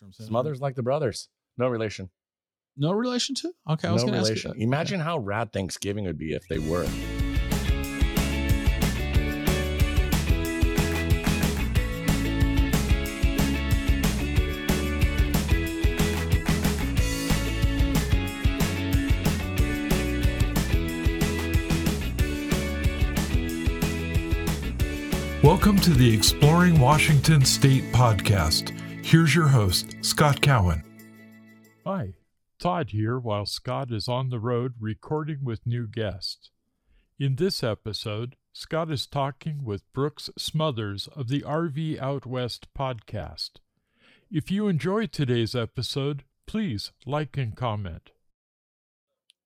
what I'm saying? Smothers like the brothers. No relation. No relation to? Okay, I was no going to ask you relation. that. Imagine how rad Thanksgiving would be if they were. Welcome to the Exploring Washington State podcast. Here's your host, Scott Cowan. Hi, Todd here while Scott is on the road recording with new guests. In this episode, Scott is talking with Brooks Smothers of the RV Out West podcast. If you enjoyed today's episode, please like and comment.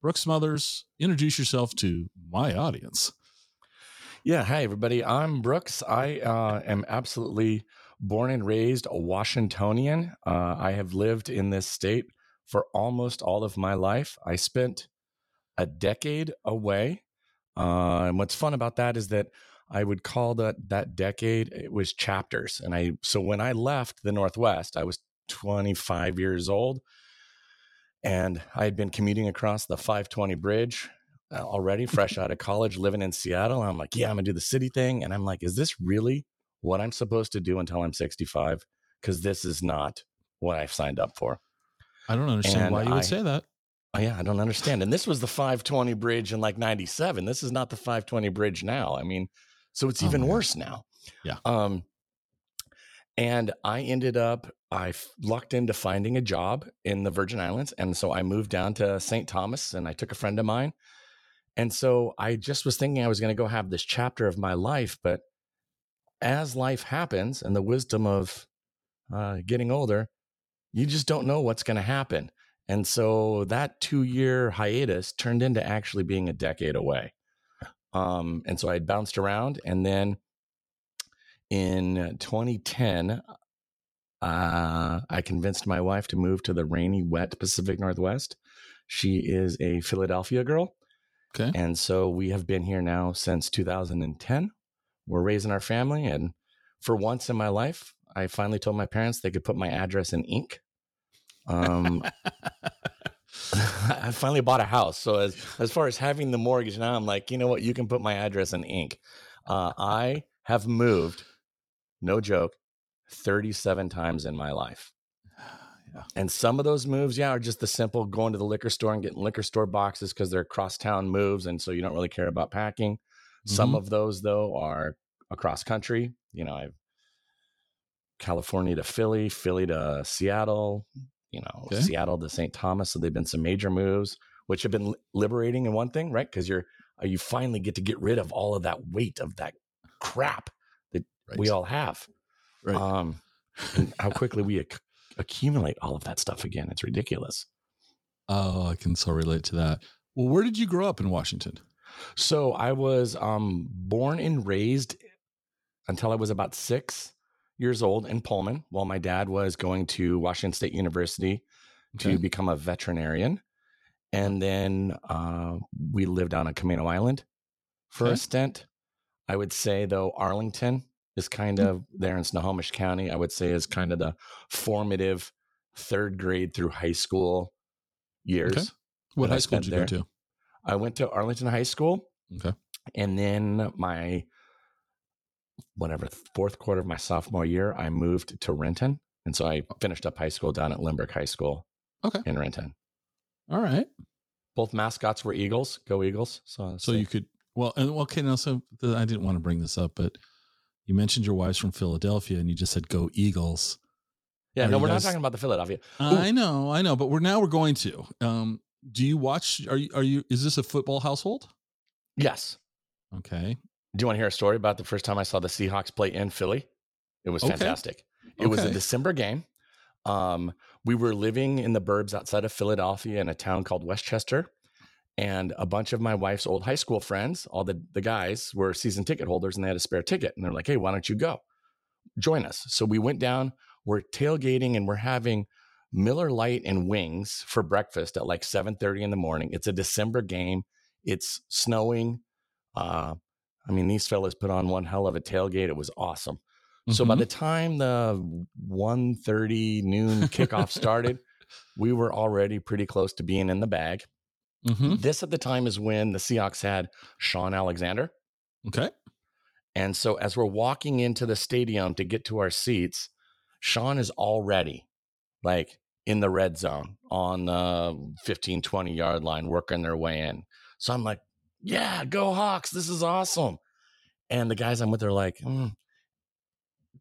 Brooks Smothers, introduce yourself to my audience. Yeah. Hi, everybody. I'm Brooks. I uh, am absolutely born and raised a Washingtonian. Uh, I have lived in this state for almost all of my life. I spent a decade away. Uh, and what's fun about that is that I would call that that decade it was chapters. And I so when I left the Northwest, I was 25 years old, and I had been commuting across the 520 bridge uh, already, fresh out of college, living in Seattle. I'm like, yeah, I'm gonna do the city thing, and I'm like, is this really what I'm supposed to do until I'm 65? Because this is not what I've signed up for. I don't understand And why you would I- say that. Oh, yeah, I don't understand. And this was the 520 bridge in like 97. This is not the 520 bridge now. I mean, so it's Oh even God. worse now. Yeah. Um, and I ended up, I lucked into finding a job in the Virgin Islands. And so I moved down to St. Thomas and I took a friend of mine. And so I just was thinking I was going to go have this chapter of my life. But as life happens and the wisdom of uh, getting older, you just don't know what's going to happen. And so that two year hiatus turned into actually being a decade away. Um, and so I bounced around. And then in 2010, uh, I convinced my wife to move to the rainy, wet Pacific Northwest. She is a Philadelphia girl. Okay. And so we have been here now since 2010. We're raising our family. And for once in my life, I finally told my parents they could put my address in ink. Um, I finally bought a house. So as as far as having the mortgage now, I'm like, you know what? You can put my address in ink. Uh, I have moved, no joke, 37 times in my life. yeah. And some of those moves, yeah, are just the simple going to the liquor store and getting liquor store boxes because they're cross town moves. And so you don't really care about packing. Some Mhm. of those, though, are across country. You know, I've California to Philly, Philly to Seattle, you know, Okay. Seattle to St. Thomas. So they've been some major moves, which have been liberating in one thing, right? Because you're, uh, you finally get to get rid of all of that weight of that crap that Right. we all have. Right. Um, and how quickly we acc accumulate all of that stuff again. It's ridiculous. oh, I can so relate to that. Well, where did you grow up in Washington? So I was um, born and raised until I was about six years old in Pullman, while my dad was going to Washington State University Okay. to become a veterinarian. And then uh, we lived on a Camano Island for Okay. a stint. I would say, though, Arlington is kind Hmm. of there in Snohomish County. I would say is kind of the formative third grade through high school years. What that I high school did you go to? I went to Arlington High School. Okay. And then my whatever fourth quarter of my sophomore year, I moved to Renton. And so I finished up high school down at Lindbergh High School Okay. in Renton. All right. Both mascots were Eagles. Go Eagles. So, So you could well, and okay. Now, so the, I didn't want to bring this up, but you mentioned your wife's from Philadelphia, and you just said "Go Eagles." yeah, are no, we're guys- not talking about the Philadelphia. I know, I know, but we're now we're going to. Um, do you watch? Are you? Are you? Is this a football household? Yes. Okay. Do you want to hear a story about the first time I saw the Seahawks play in Philly? It was Okay. fantastic. It was a December game. Um, we were living in the burbs outside of Philadelphia in a town called West Chester. And a bunch of my wife's old high school friends, all the, the guys were season ticket holders and they had a spare ticket. And they're like, hey, why don't you go? Join us. So we went down, we're tailgating and we're having Miller Lite and wings for breakfast at like 7:30 in the morning. It's a December game. It's snowing. Uh, I mean, these fellas put on one hell of a tailgate. It was awesome. So by Mhm. the time the 1.30 noon kickoff started, we were already pretty close to being in the bag. Mhm. This at the time is when the Seahawks had Shaun Alexander. Okay. And so as we're walking into the stadium to get to our seats, Shaun is already like in the red zone on the 15, 20 yard line, working their way in. So I'm like, yeah, go Hawks. This is awesome. And the guys I'm with are like, "Mm,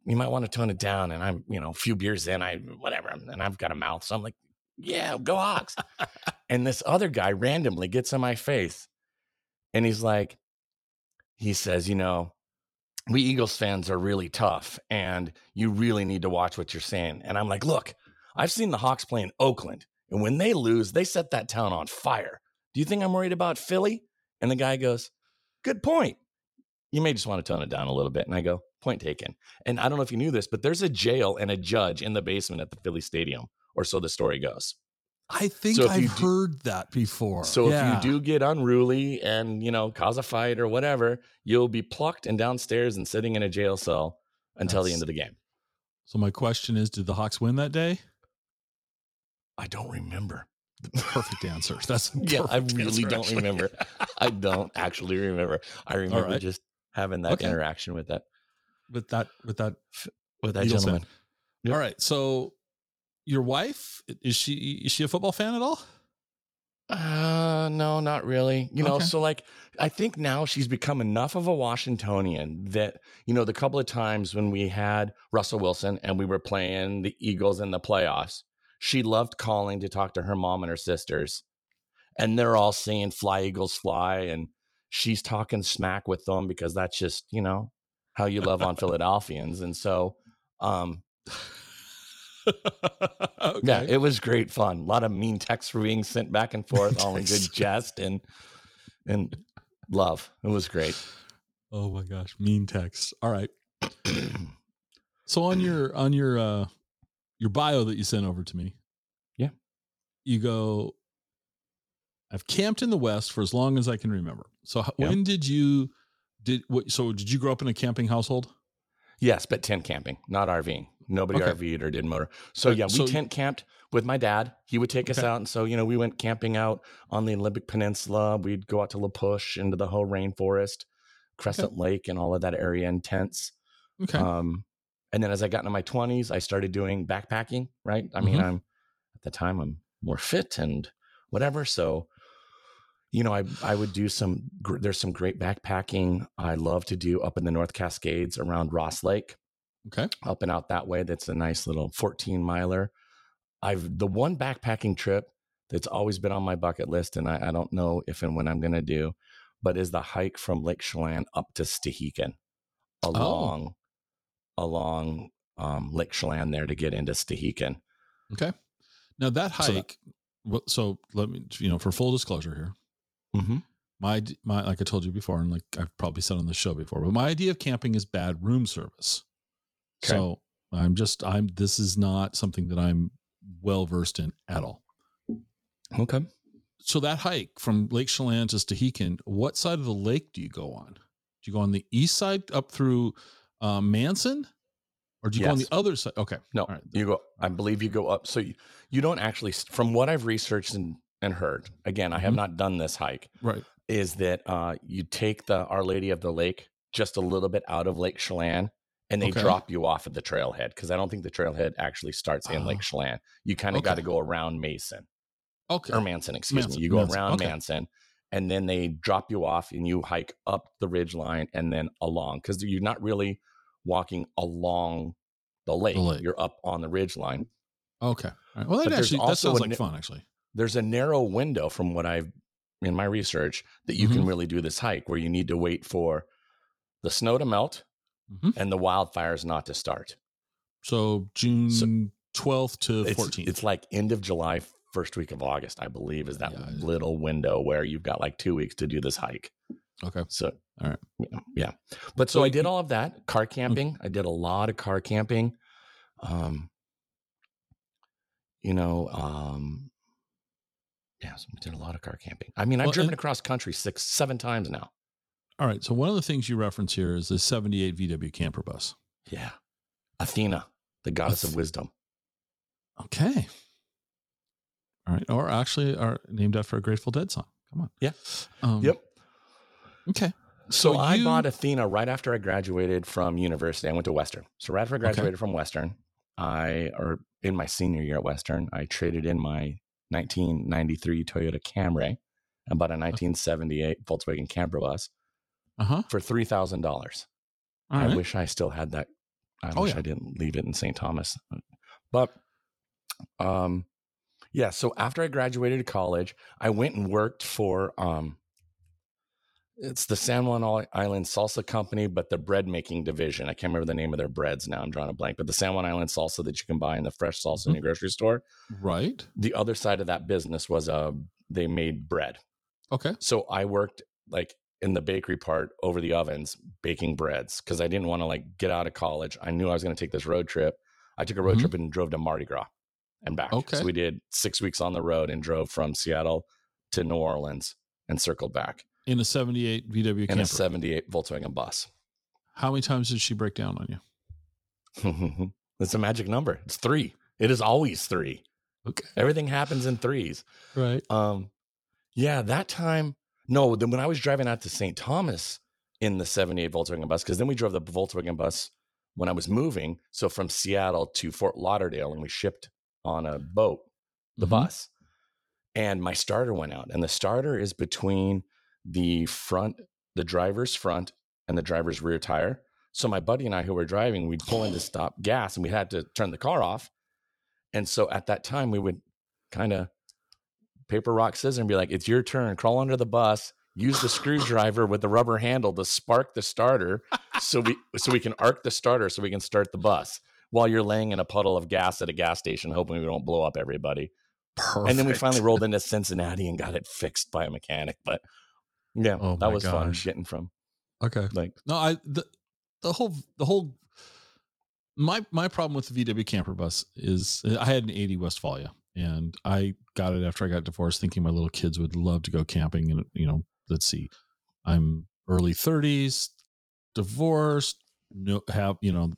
you might want to tone it down. And I'm, you know, a few beers in, I, whatever. And I've got a mouth. So I'm like, yeah, go Hawks. and this other guy randomly gets in my face and he's like, he says, you know, we Eagles fans are really tough and you really need to watch what you're saying. And I'm like, look, I've seen the Hawks play in Oakland, and when they lose, they set that town on fire. Do you think I'm worried about Philly? And the guy goes, good point. You may just want to tone it down a little bit. And I go, point taken. And I don't know if you knew this, but there's a jail and a judge in the basement at the Philly Stadium, or so the story goes. I think So I've do- heard that before. So Yeah. if you do get unruly and you know cause a fight or whatever, you'll be plucked and downstairs and sitting in a jail cell until the end of the game. So my question is, did the Hawks win that day? I don't remember. The perfect answer. That's a yeah, I really answer, don't actually. remember. I don't actually remember. I remember right. just having that Okay. interaction with that with that with that. with that gentleman. Yep. All right. So your wife is she is she a football fan at all? Uh no, not really. You know, Okay. so like I think now she's become enough of a Washingtonian that, you know, the couple of times when we had Russell Wilson and we were playing the Eagles in the playoffs, she loved calling to talk to her mom and her sisters. And they're all saying fly Eagles fly and she's talking smack with them because that's just, you know, how you love on Philadelphians. And so um okay. yeah, it was great fun. A lot of mean texts were being sent back and forth, all in good jest and and love. It was great. oh my gosh, mean texts. All right. So on your on your uh your bio that you sent over to me, Yeah. you go. I've camped in the West for as long as I can remember. So h- Yep. when did you did what? So did you grow up in a camping household? yes, but tent camping, not RVing. Nobody Okay. RV'd or did motor. So yeah, we so- tent camped with my dad. He would take us out, and so you know we went camping out on the Olympic Peninsula. We'd go out to La Push into the whole rainforest, Crescent Lake, and all of that area in tents. Okay. Um, and then as I got into my 20s, I started doing backpacking, right? I mean, Mhm. I'm at the time I'm more fit and whatever. So, you know, I I would do some gr- there's some great backpacking I love to do up in the North Cascades around Ross Lake, okay. up and out that way. That's a nice little 14 miler. I've the one backpacking trip that's always been on my bucket list, and I, I don't know if and when I'm gonna do, but is the hike from Lake Chelan up to Stehekin along along um, Lake Chelan there to get into Stehekin. Okay. Now that So that- hike. well, so let me, you know, for full disclosure here, Mm-hmm. my my like I told you before, and like I've probably said on the show before, but my idea of camping is bad room service. Okay. So I'm just I'm this is not something that I'm well versed in at all. Okay. So that hike from Lake Chelan to Stehekin, what side of the lake do you go on? Do you go on the east side up through um, Manson, or do you go on the other side? Okay, No, right. you go. I believe you go up. So you, you don't actually, from what I've researched and, and heard, again, I have Mhm. not done this hike, right. is that uh, you take the Our Lady of the Lake just a little bit out of Lake Chelan and they Okay. drop you off at the trailhead because I don't think the trailhead actually starts in Oh. Lake Chelan. You kind of got to go around Mason Okay. or Manson, excuse Manson, me. You go Manson, around okay. Manson and then they drop you off and you hike up the ridge line and then along because you're not really walking along the lake. lake. You're up on the ridge line. Okay. Right. Well, But that there's actually that sounds a like fun. Actually. There's a narrow window from what I've in my research that you Mm-hmm. can really do this hike where you need to wait for the snow to melt Mhm. and the wildfires not to start. So June twelfth to It's, fourteenth. it's like end of July, first week of August, I believe, is that Yeah. little window where you've got like two weeks to do this hike. okay. So, All right. yeah, yeah. But so, So I did all of that car camping. I did a lot of car camping. Um, you know, um, yes, I did a lot of car camping. I mean, I've Well, driven and- across country six, seven times now. All right. So one of the things you reference here is the '78 VW camper bus. Yeah. Athena, the goddess Ath- of wisdom. Okay. All right. Or actually are named after a Grateful Dead song. Come on. Yeah. Um, Yep. Okay. So, So I you- bought Athena right after I graduated from university. I went to Western. So right after I graduated from Western, I or in my senior year at Western, I traded in my 1993 Toyota Camry and bought a 1978 Volkswagen Camper bus Uh huh. for three thousand dollars. I right. wish I still had that. I Oh, wish yeah. I didn't leave it in St. Thomas. But um yeah, so after I graduated college, I went and worked for um it's the San Juan Island Salsa Company, but the bread making division. I can't remember the name of their breads now. I'm drawing a blank, but the San Juan Island salsa that you can buy in the fresh salsa in Mhm. your grocery store. Right. The other side of that business was uh they made bread. Okay. So I worked like in the bakery part over the ovens baking breads because I didn't want to like get out of college. I knew I was going to take this road trip. I took a road Mhm. trip and drove to Mardi Gras and back. Okay. So we did six weeks on the road and drove from Seattle to New Orleans and circled back In a 78 VW in camper. a 78 Volkswagen bus. How many times did she break down on you? It's a magic number. It's three. It is always three. Okay. Everything happens in threes. Right. Um, yeah, that time. No, then when I was driving out to St. Thomas in the 78 Volkswagen bus, because then we drove the Volkswagen bus when I was moving. So from Seattle to Fort Lauderdale, and we shipped on a boat, the Mhm. bus. And my starter went out, and the starter is between the front, the driver's front, and the driver's rear tire. So my buddy and I, who were driving, we'd pull in to stop gas, and we had to turn the car off. And so at that time, we would kind of paper, rock, scissors and be like, it's your turn. Crawl under the bus, use the screwdriver with the rubber handle to spark the starter so we so we can arc the starter so we can start the bus while you're laying in a puddle of gas at a gas station, hoping we don't blow up everybody. Perfect. And then we finally rolled into Cincinnati and got it fixed by a mechanic. But yeah, Oh that was fun gosh. getting from Okay. like No, I the the whole the whole my my problem with the VW camper bus is eh, I had an 80 Westfalia and I got it after I got divorced thinking my little kids would love to go camping and you know, let's see. I'm early 30s, divorced, no have, you know,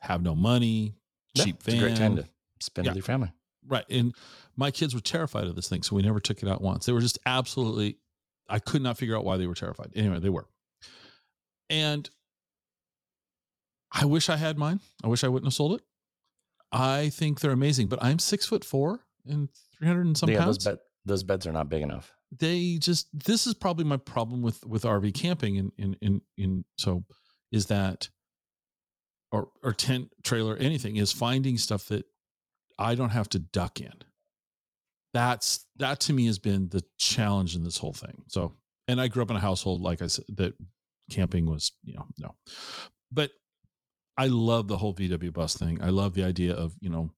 have no money, yeah, cheap it's a van. great time to spend Yeah. with your family. Right. And my kids were terrified of this thing. So we never took it out once. They were just absolutely, I could not figure out why they were terrified. Anyway, they were. And I wish I had mine. I wish I wouldn't have sold it. I think they're amazing, but I'm six foot four and 300 and some yeah, pounds. those bed those beds are not big enough. they just, this is probably my problem with, with RV camping in, in, in, in, so is that, or, or tent trailer, anything is finding stuff that I don't have to duck in. That's that to me has been the challenge in this whole thing. So, and I grew up in a household like I said that camping was, you know, no. But I love the whole VW bus thing. I love the idea of, you know,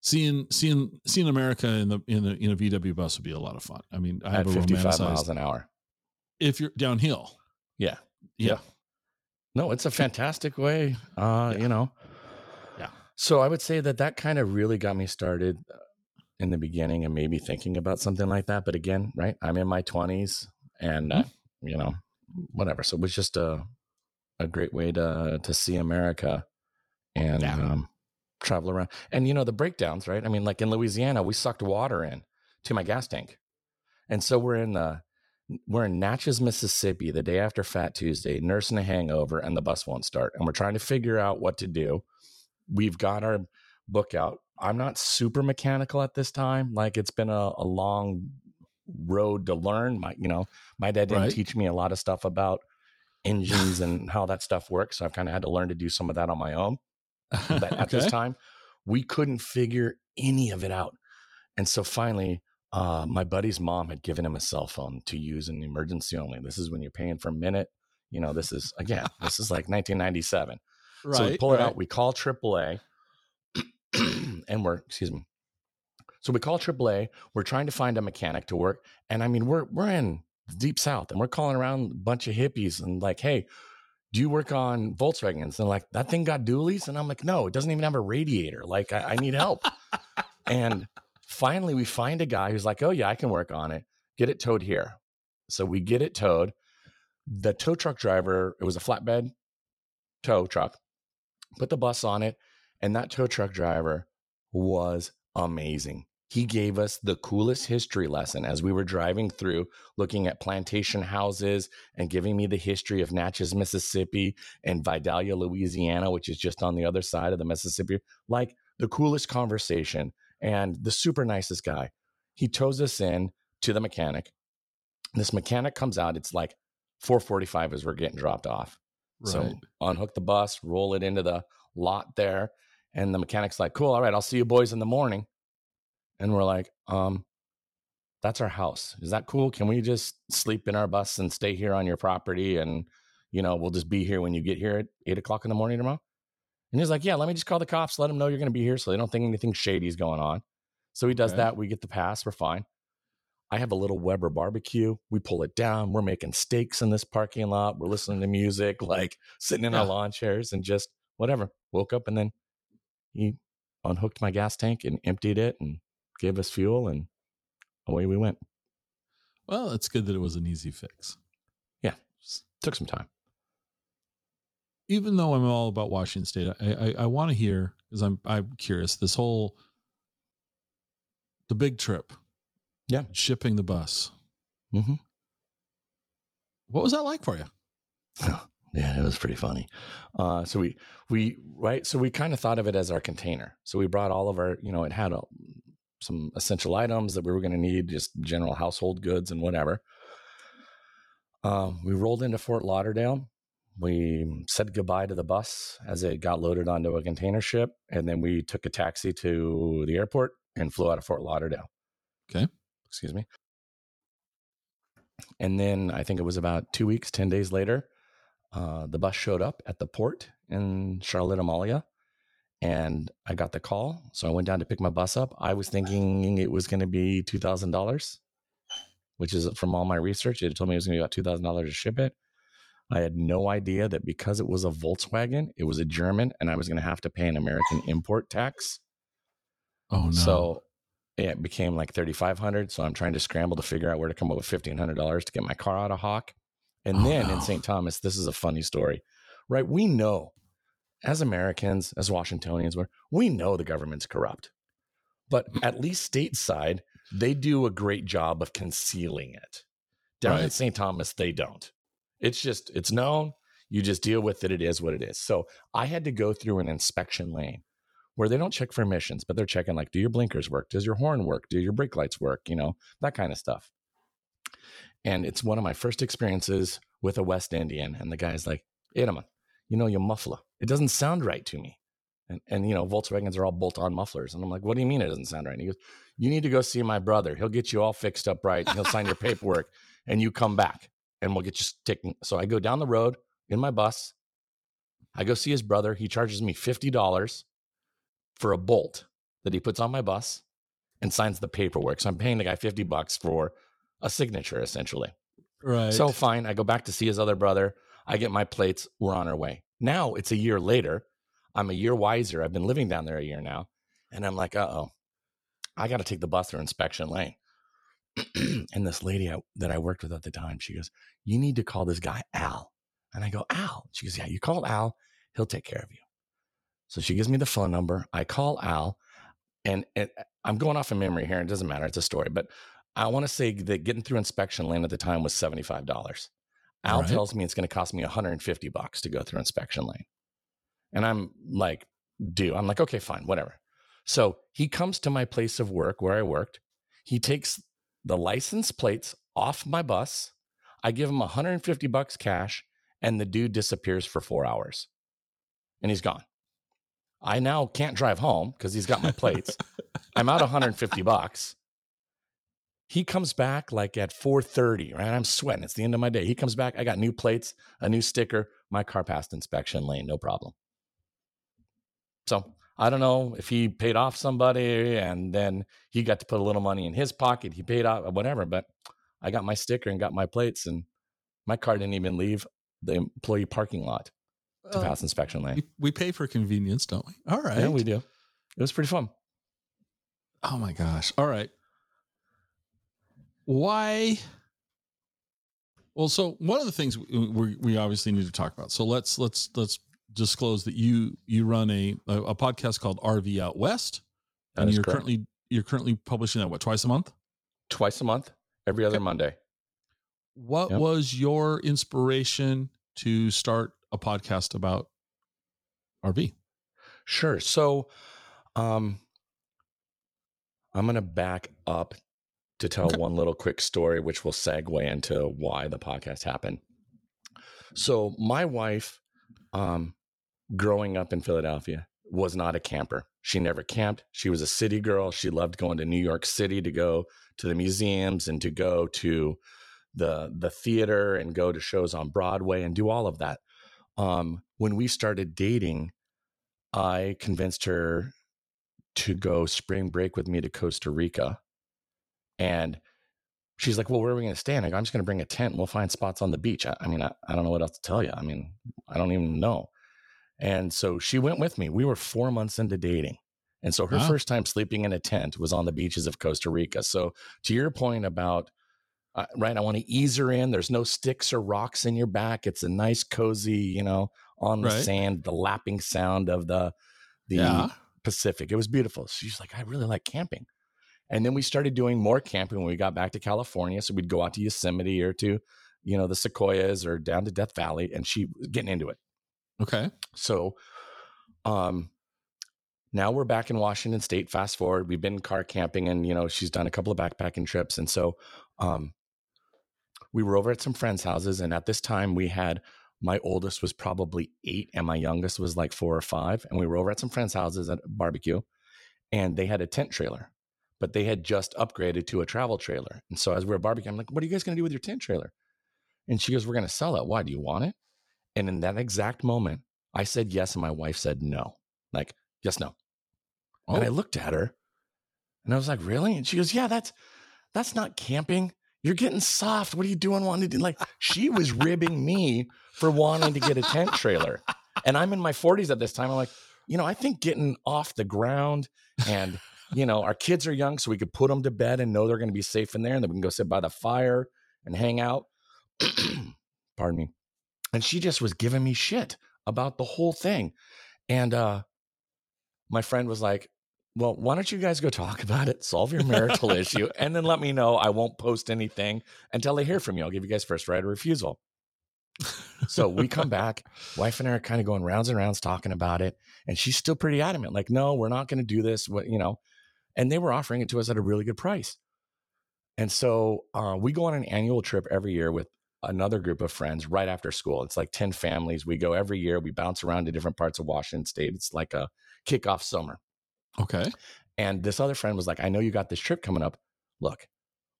seeing seeing seeing America in the in the in a VW bus would be a lot of fun. I mean, I At have a 55 romanticized miles an hour. if you're downhill. Yeah. Yeah. No, it's a fantastic way. Uh, Yeah. you know. Yeah. So I would say that that kind of really got me started in the beginning and maybe thinking about something like that. But again, right, I'm in my 20s and uh, you know, whatever. So it was just a a great way to to see America and Yeah. um, travel around. And you know the breakdowns, right? I mean, like in Louisiana, we sucked water in to my gas tank, and so we're in the we're in Natchez, Mississippi, the day after Fat Tuesday, nursing a hangover, and the bus won't start. And we're trying to figure out what to do. We've got our book out. I'm not super mechanical at this time. Like it's been a, a long road to learn. My, you know, my dad didn't Right. teach me a lot of stuff about engines and how that stuff works. So I've kind of had to learn to do some of that on my own. But at this time, we couldn't figure any of it out. And so finally, uh, my buddy's mom had given him a cell phone to use in emergency only. This is when you're paying for a minute. You know, this is again, this is like 1997. Right. so we pull it right. out. We call AAA, and we're excuse me. So we call AAA. We're trying to find a mechanic to work, and I mean, we're we're in the deep south, and we're calling around a bunch of hippies and like, hey. Do you work on Volkswagens? And like, that thing got dualies? And I'm like, no, it doesn't even have a radiator. Like, I, I need help. and finally, we find a guy who's like, oh, yeah, I can work on it. Get it towed here. So we get it towed. The tow truck driver, it was a flatbed tow truck. put the bus on it, and that tow truck driver was amazing. He gave us the coolest history lesson as we were driving through, looking at plantation houses and giving me the history of Natchez, Mississippi and Vidalia, Louisiana, which is just on the other side of the Mississippi. Like the coolest conversation and the super nicest guy. He tows us in to the mechanic. This mechanic comes out. It's like 445 as we're getting dropped off. Right. So unhook the bus, roll it into the lot there. And the mechanic's like, cool, all right, I'll see you boys in the morning and we're like, um, that's our house. Is that cool? Can we just sleep in our bus and stay here on your property? And, you know, we'll just be here when you get here at eight o'clock in the morning tomorrow. And he's like, yeah, let me just call the cops, let them know you're going to be here so they don't think anything shady is going on. So he does okay. that. We get the pass. We're fine. I have a little Weber barbecue. We pull it down. We're making steaks in this parking lot. We're listening to music, like sitting in yeah. our lawn chairs and just whatever. Woke up and then he unhooked my gas tank and emptied it and gave us fuel, and away we went. Well, it's good that it was an easy fix. Yeah, took some time. Even though I'm all about Washington State, I I, I want to hear because I'm I'm curious. This whole the big trip, yeah, shipping the bus. Mm-hmm. What was that like for you? Yeah, it was pretty funny. Uh, so we we right, so we kind of thought of it as our container. So we brought all of our, you know, it had a some essential items that we were going to need, just general household goods and whatever. Um, we rolled into Fort Lauderdale. We said goodbye to the bus as it got loaded onto a container ship, and then we took a taxi to the airport and flew out of Fort Lauderdale. Okay, excuse me. And then I think it was about two weeks, ten days later, uh, the bus showed up at the port in Charlotte, Amalie, and I got the call. So I went down to pick my bus up. I was thinking it was going to be $2,000, which is from all my research. It told me it was going to be about $2,000 to ship it. I had no idea that because it was a Volkswagen, it was a German, and I was going to have to pay an American import tax. Oh, no. So it became like 3500 So I'm trying to scramble to figure out where to come up with $1,500 to get my car out of hock. And oh, then no. in St. Thomas, this is a funny story, right? We know as Americans, as Washingtonians, we know the government's corrupt, but at least stateside, they do a great job of concealing it. Down right. in St. Thomas, they don't. It's just, it's known. You just deal with it. It is what it is. So I had to go through an inspection lane where they don't check for emissions, but they're checking like, do your blinkers work? Does your horn work? Do your brake lights work? You know, that kind of stuff. And it's one of my first experiences with a West Indian. And the guy's like, Edelman, you know, your muffler. It doesn't sound right to me. And, and you know, Volkswagens are all bolt on mufflers. And I'm like, what do you mean it doesn't sound right? And he goes, you need to go see my brother. He'll get you all fixed up right. he'll sign your paperwork and you come back and we'll get you taken. So I go down the road in my bus. I go see his brother. He charges me $50 for a bolt that he puts on my bus and signs the paperwork. So I'm paying the guy 50 bucks for a signature essentially. Right. So fine. I go back to see his other brother. I get my plates. We're on our way. Now it's a year later. I'm a year wiser. I've been living down there a year now. And I'm like, uh oh, I got to take the bus through inspection lane. and this lady I, that I worked with at the time, she goes, You need to call this guy Al. And I go, Al. She goes, Yeah, you call Al, he'll take care of you. So she gives me the phone number. I call Al, and it, I'm going off of memory here. It doesn't matter. It's a story. But I want to say that getting through inspection lane at the time was $75. Al right. tells me it's going to cost me 150 bucks to go through inspection lane. And I'm like, do I'm like, okay, fine, whatever. So he comes to my place of work where I worked. He takes the license plates off my bus. I give him 150 bucks cash, and the dude disappears for four hours. And he's gone. I now can't drive home because he's got my plates. I'm out 150 bucks. He comes back like at 4:30, right? I'm sweating. It's the end of my day. He comes back. I got new plates, a new sticker. My car passed inspection lane, no problem. So I don't know if he paid off somebody and then he got to put a little money in his pocket. He paid off whatever, but I got my sticker and got my plates, and my car didn't even leave the employee parking lot to pass inspection lane. We pay for convenience, don't we? All right. Yeah, we do. It was pretty fun. Oh my gosh. All right why well so one of the things we, we obviously need to talk about so let's let's let's disclose that you you run a a, a podcast called RV Out West, That and you're correct. currently you're currently publishing that what twice a month. Twice a month, every other Okay. Monday. What Yep. was your inspiration to start a podcast about RV? Sure. So, um, I'm going to back up to tell Okay. one little quick story, which will segue into why the podcast happened. So, my wife, um, growing up in Philadelphia, was not a camper. She never camped. She was a city girl. She loved going to New York City to go to the museums and to go to the the theater and go to shows on Broadway and do all of that. Um, when we started dating, I convinced her to go spring break with me to Costa Rica. And she's like, Well, where are we going to stay? And I go, I'm just going to bring a tent and we'll find spots on the beach. I, I mean, I, I don't know what else to tell you. I mean, I don't even know. And so she went with me. We were four months into dating. And so her Wow. first time sleeping in a tent was on the beaches of Costa Rica. So to your point about, uh, right, I want to ease her in. There's no sticks or rocks in your back. It's a nice, cozy, you know, on the Right. sand, the lapping sound of the the Yeah. Pacific. It was beautiful. She's like, I really like camping. And then we started doing more camping when we got back to California. So we'd go out to Yosemite or to, you know, the Sequoias or down to Death Valley, and she was getting into it. Okay. So, um, now we're back in Washington State. Fast forward, we've been car camping, and you know, she's done a couple of backpacking trips, and so, um, we were over at some friends' houses, and at this time, we had my oldest was probably eight, and my youngest was like four or five, and we were over at some friends' houses at a barbecue, and they had a tent trailer, but they had just upgraded to a travel trailer, and so as we were barbecuing, I'm like, "What are you guys going to do with your tent trailer?" And she goes, "We're going to sell it. Why? Do you want it?" And in that exact moment, I said yes, and my wife said no. Like, yes, no. Oh, And I oh. looked at her and I was like, really? And she goes, yeah, that's that's not camping. You're getting soft. What are you doing wanting to do? Like, she was ribbing me for wanting to get a tent trailer. And I'm in my 40s at this time. I'm like, you know, I think getting off the ground and, you know, our kids are young, so we could put them to bed and know they're going to be safe in there. And then we can go sit by the fire and hang out. Pardon me. And she just was giving me shit about the whole thing. And uh my friend was like, Well, why don't you guys go talk about it, solve your marital issue, and then let me know. I won't post anything until I hear from you. I'll give you guys first right of refusal. So we come back. Wife and I are kind of going rounds and rounds talking about it. And she's still pretty adamant, like, no, we're not going to do this. What, you know, and they were offering it to us at a really good price. And so uh, we go on an annual trip every year with another group of friends right after school. It's like 10 families. We go every year. We bounce around to different parts of Washington state. It's like a kickoff summer. okay. And this other friend was like, I know you got this trip coming up. Look,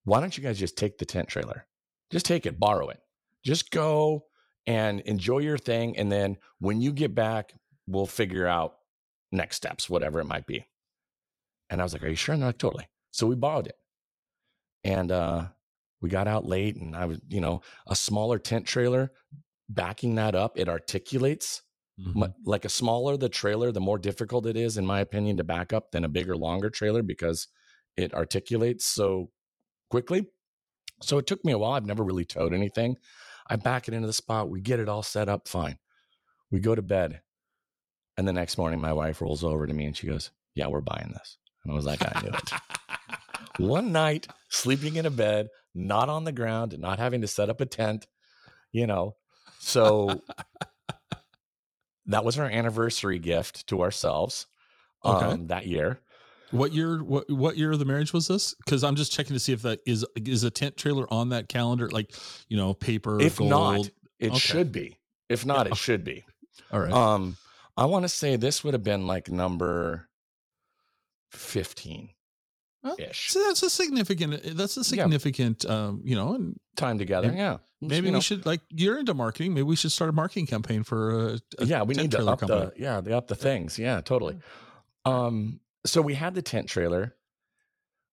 why don't you guys just take the tent trailer? Just take it, borrow it. Just go and enjoy your thing. And then when you get back, we'll figure out next steps, whatever it might be. And I was like, Are you sure? And they're like, Totally. So we borrowed it. And uh, we got out late, and I was, you know, a smaller tent trailer, backing that up, it articulates Mhm. like a smaller the trailer, the more difficult it is, in my opinion, to back up than a bigger, longer trailer because it articulates so quickly. So it took me a while. I've never really towed anything. I back it into the spot. We get it all set up fine. We go to bed. And the next morning, my wife rolls over to me and she goes, Yeah, we're buying this. And I was like, I knew it. One night, sleeping in a bed, not on the ground, not having to set up a tent, you know. So that was our anniversary gift to ourselves Okay. um, that year. What year? What what year of the marriage was this? Because I'm just checking to see if that is is a tent trailer on that calendar, like you know, paper. If gold. not, it Okay. should be. If not, Yeah. it should be. all right. Um, I want to say this would have been like number fifteen ish. so that's a significant. That's a significant. Um, you know, and Time together, maybe- yeah. maybe You we know, should like you're into marketing. Maybe we should start a marketing campaign for a, a yeah, we need to up company. the yeah, the up the things. Yeah, totally. Um, so we had the tent trailer.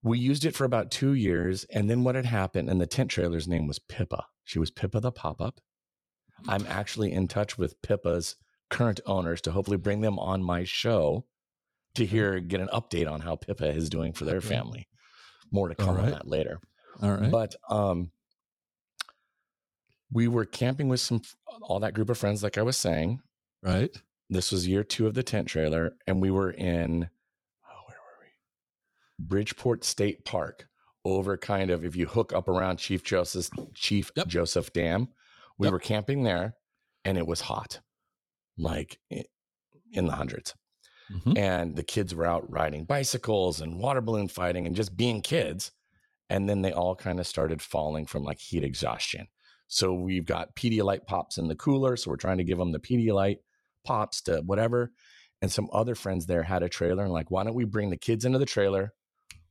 We used it for about two years, and then what had happened? And the tent trailer's name was Pippa. She was Pippa the pop up. I'm actually in touch with Pippa's current owners to hopefully bring them on my show to hear get an update on how Pippa is doing for their family. More to come on that later. All right. But um, we were camping with some all that group of friends, like I was saying, right. this was year two of the tent trailer, and we were in oh, where were we? Bridgeport State Park, over kind of if you hook up around Chief Joseph Chief Yep. Joseph Dam. We Yep. were camping there, and it was hot, like in the hundreds. Mhm. And the kids were out riding bicycles and water balloon fighting and just being kids. And then they all kind of started falling from like heat exhaustion. So we've got Pedialyte pops in the cooler. So we're trying to give them the Pedialyte pops to whatever. And some other friends there had a trailer and like, why don't we bring the kids into the trailer?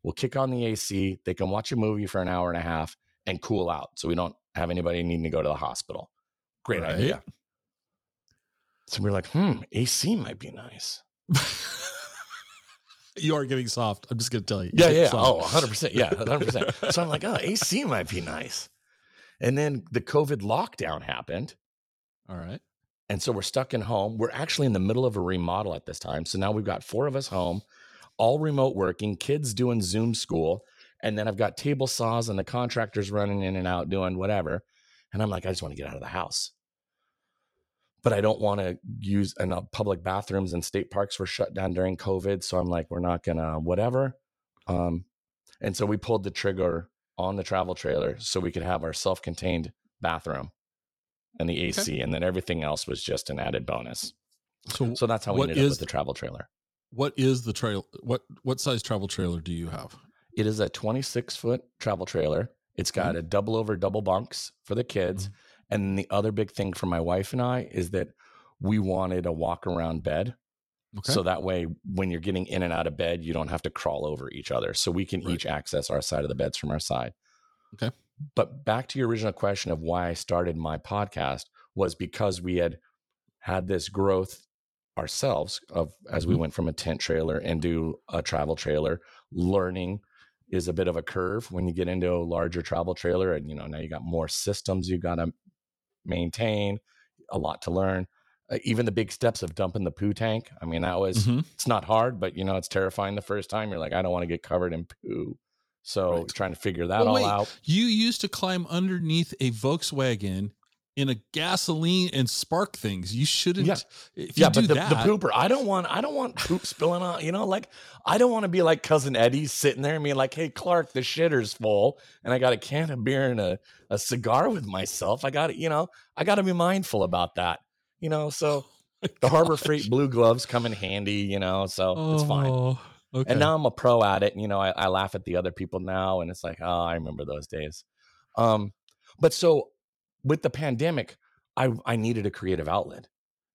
We'll kick on the AC. They can watch a movie for an hour and a half and cool out. So we don't have anybody needing to go to the hospital. Great Right. idea. So we are like, hmm, AC might be nice. you are getting soft. I'm just going to tell you. Yeah, You're yeah. getting Oh, 100%. Yeah, 100%. so I'm like, oh, AC might be nice. And then the COVID lockdown happened. All right. And so we're stuck in home. We're actually in the middle of a remodel at this time. So now we've got four of us home, all remote working, kids doing Zoom school. And then I've got table saws and the contractors running in and out doing whatever. And I'm like, I just want to get out of the house. But I don't want to use and uh, public bathrooms and state parks were shut down during COVID. So I'm like, we're not gonna whatever. Um, and so we pulled the trigger on the travel trailer so we could have our self-contained bathroom and the AC, and then everything else was just an added bonus. So, So that's how we ended up with the travel trailer. what is the trail? What what size travel trailer do you have? It is a 26 foot travel trailer. It's got a double over double bunks for the kids. Mhm. And the other big thing for my wife and I is that we wanted a walk around bed. Okay. So that way, when you're getting in and out of bed, you don't have to crawl over each other. So we can Right. each access our side of the beds from our side. Okay. But back to your original question of why I started my podcast was because we had had this growth ourselves of as we Mhm. went from a tent trailer into a travel trailer learning is a bit of a curve when you get into a larger travel trailer and you know now you got more systems you got to maintain a lot to learn uh, even the big steps of dumping the poo tank i mean that was Mhm. it's not hard but you know it's terrifying the first time you're like i don't want to get covered in poo so Right. trying to figure that Well, all wait. out You used to climb underneath a Volkswagen in a gasoline and spark things. You shouldn't. Yeah. If you yeah do but the, that, the pooper i don't want i don't want poop spilling on you know like i don't want to be like cousin eddie sitting there and being like hey clark the shitter's full and i got a can of beer and a, a cigar with myself i got to you know i got to be mindful about that you know so the harbor freight blue gloves come in handy you know so it's fine Oh, Okay. and now i'm a pro at it and, you know I, I laugh at the other people now and it's like oh i remember those days um but so with the pandemic i i needed a creative outlet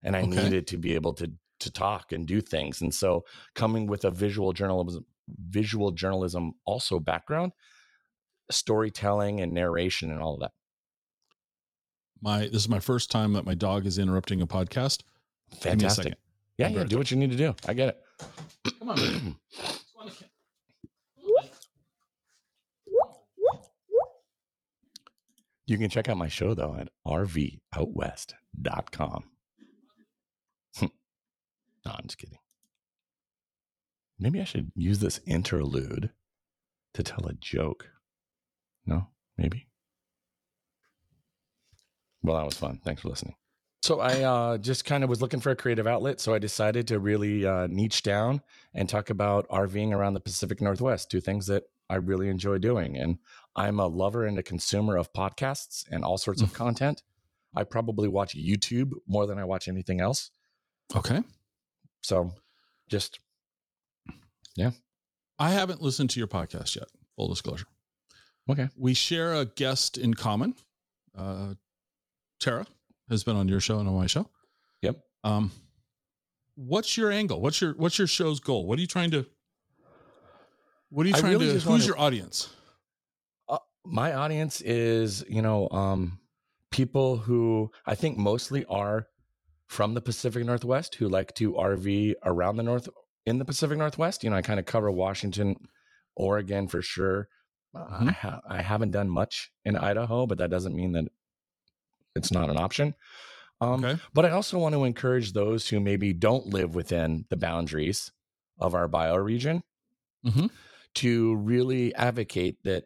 and i Okay. needed to be able to to talk and do things and so coming with a visual journalism visual journalism also background storytelling and narration and all of that my this is my first time that my dog is interrupting a podcast. Give me a second. yeah yeah do what you need to do i get it Come on. You can check out my show though at rvoutwest.com. no, I'm just kidding. Maybe I should use this interlude to tell a joke. No, maybe. Well, that was fun. Thanks for listening. So I uh, just kind of was looking for a creative outlet, so I decided to really uh, niche down and talk about RVing around the Pacific Northwest. Two things that I really enjoy doing, and I'm a lover and a consumer of podcasts and all sorts of content. I probably watch YouTube more than I watch anything else. Okay. So, just yeah. I haven't listened to your podcast yet. Full disclosure. okay. We share a guest in common. Uh, Tara has been on your show and on my show. Yep. Um, what's your angle? What's your what's your show's goal? What are you trying to? What are you I trying really to? Who's your audience? My audience is you know um people who i think mostly are from the pacific northwest who like to rv around the north in the pacific northwest you know i kind of cover washington oregon for sure Mhm. I, ha- I haven't done much in idaho but that doesn't mean that it's not an option um, okay. but I also want to encourage those who maybe don't live within the boundaries of our bioregion Mhm. to really advocate that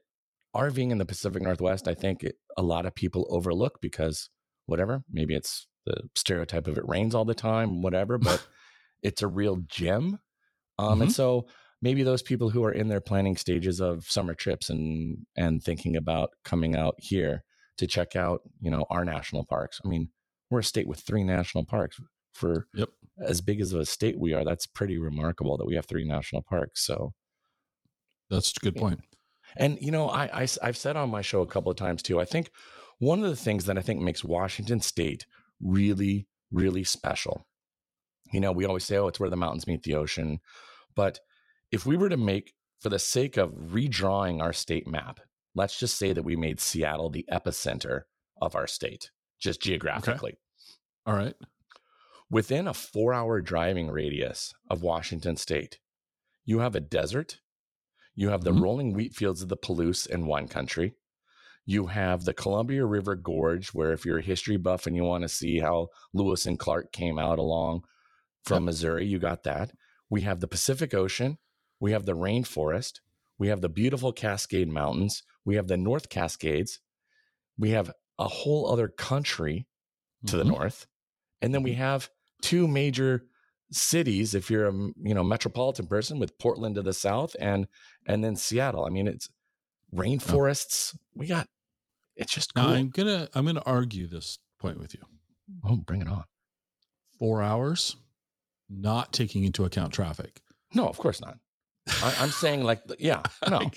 RVing in the Pacific Northwest, I think it, a lot of people overlook because whatever, maybe it's the stereotype of it rains all the time, whatever, but it's a real gem. Um, And Mhm. so maybe those people who are in their planning stages of summer trips and and thinking about coming out here to check out, you know, our national parks. I mean, we're a state with three national parks. For Yep. as big as a state we are, that's pretty remarkable that we have three national parks. So That's a good point. And you know, I, I have said on my show a couple of times too. I think one of the things that I think makes Washington State really, really special. You know, we always say, "Oh, it's where the mountains meet the ocean," but if we were to make, for the sake of redrawing our state map, let's just say that we made Seattle the epicenter of our state, just geographically. All right. Within a four-hour driving radius of Washington State, you have a desert. You have the Mhm. rolling wheat fields of the Palouse in one country. You have the Columbia River Gorge, where if you're a history buff and you want to see how Lewis and Clark came out along from Yep. Missouri, you got that. We have the Pacific Ocean. We have the rainforest. We have the beautiful Cascade Mountains. We have the North Cascades. We have a whole other country to the Mhm. north. And then we have two major cities if you're a you know metropolitan person with Portland to the south and and then Seattle. I mean it's rainforests. We got it's just cool. I'm gonna I'm gonna argue this point with you. oh, bring it on. Four hours, not taking into account traffic. No, of course not. I, I'm saying like yeah, no.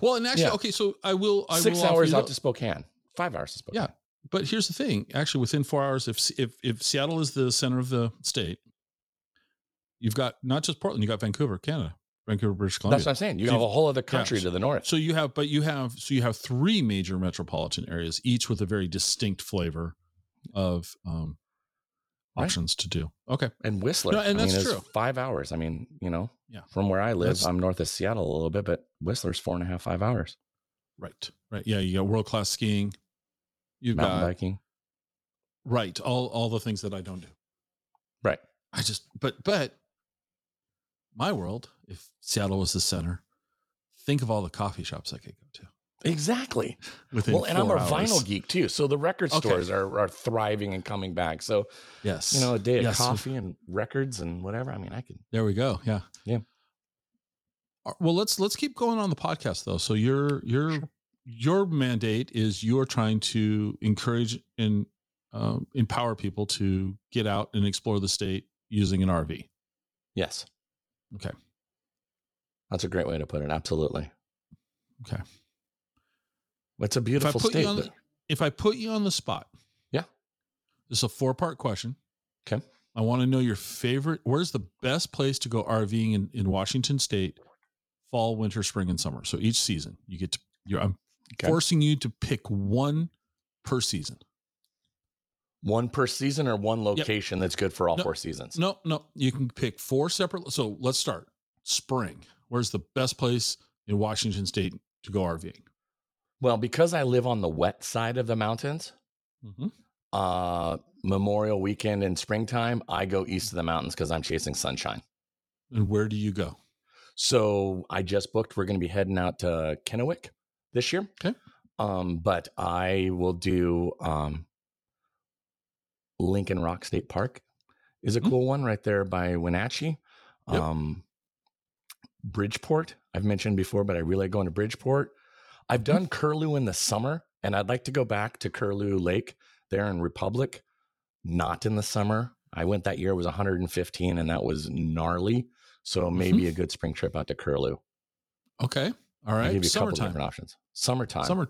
well, and actually, Yeah. okay, so I will. I Six will hours out to Spokane. Five hours to Spokane. Yeah. But here's the thing: actually, within four hours, if if if Seattle is the center of the state, you've got not just Portland, you've got Vancouver, Canada, Vancouver, British Columbia. That's what I'm saying. You have a whole other country yeah. to the north. So you have, but you have, so you have three major metropolitan areas, each with a very distinct flavor of um, Right. options to do. Okay, And Whistler. No, and I mean, that's is true. Five hours. I mean, you know, Yeah. from where I live, That's- I'm north of Seattle a little bit, but Whistler's four and a half, five hours. right, right, yeah, you got world class skiing. You've Mountain got biking. right all all the things that I don't do. Right. I just, but but my world, if Seattle was the center, think of all the coffee shops I could go to. Exactly. Within well, and I'm a hours. vinyl geek too. So the record Okay. stores are, are thriving and coming back. So, Yes, you know, a day of Yes. coffee and records and whatever. I mean, I can. There we go. Yeah. Yeah. Uh, Well, let's let's keep going on the podcast though. So your your your mandate is you are trying to encourage and um, empower people to get out and explore the state using an RV. Yes. Okay. That's a great way to put it. Absolutely. Okay. It's a beautiful put state. you on but- the, if I put you on the spot, Yeah. this is a four part question. Okay. I want to know your favorite. Where's the best place to go RVing in, in Washington State? Fall, winter, spring, and summer. So each season you get to. You're, I'm Okay. forcing you to pick one per season. One per season or one location that's good for all No. four seasons. No, no, you can pick four separate. So let's start spring. Where's the best place in Washington State to go RVing? Well, because I live on the wet side of the mountains, Mm-hmm. uh, Memorial weekend in springtime, I go east of the mountains because I'm chasing sunshine. And where do you go? So I just booked. We're going to be heading out to Kennewick this year. Okay. Um, but I will do um, Lincoln Rock State Park is a Mhm. cool one right there by Wenatchee. Yep. Um, Bridgeport, I've mentioned before, but I really like going to Bridgeport. I've Mhm. done Curlew in the summer, and I'd like to go back to Curlew Lake there in Republic, not in the summer. I went that year, it was 115, and that was gnarly. So maybe a good spring trip out to Curlew. Okay. All right. I'll give you a couple Summertime. different options. Summertime. Summer.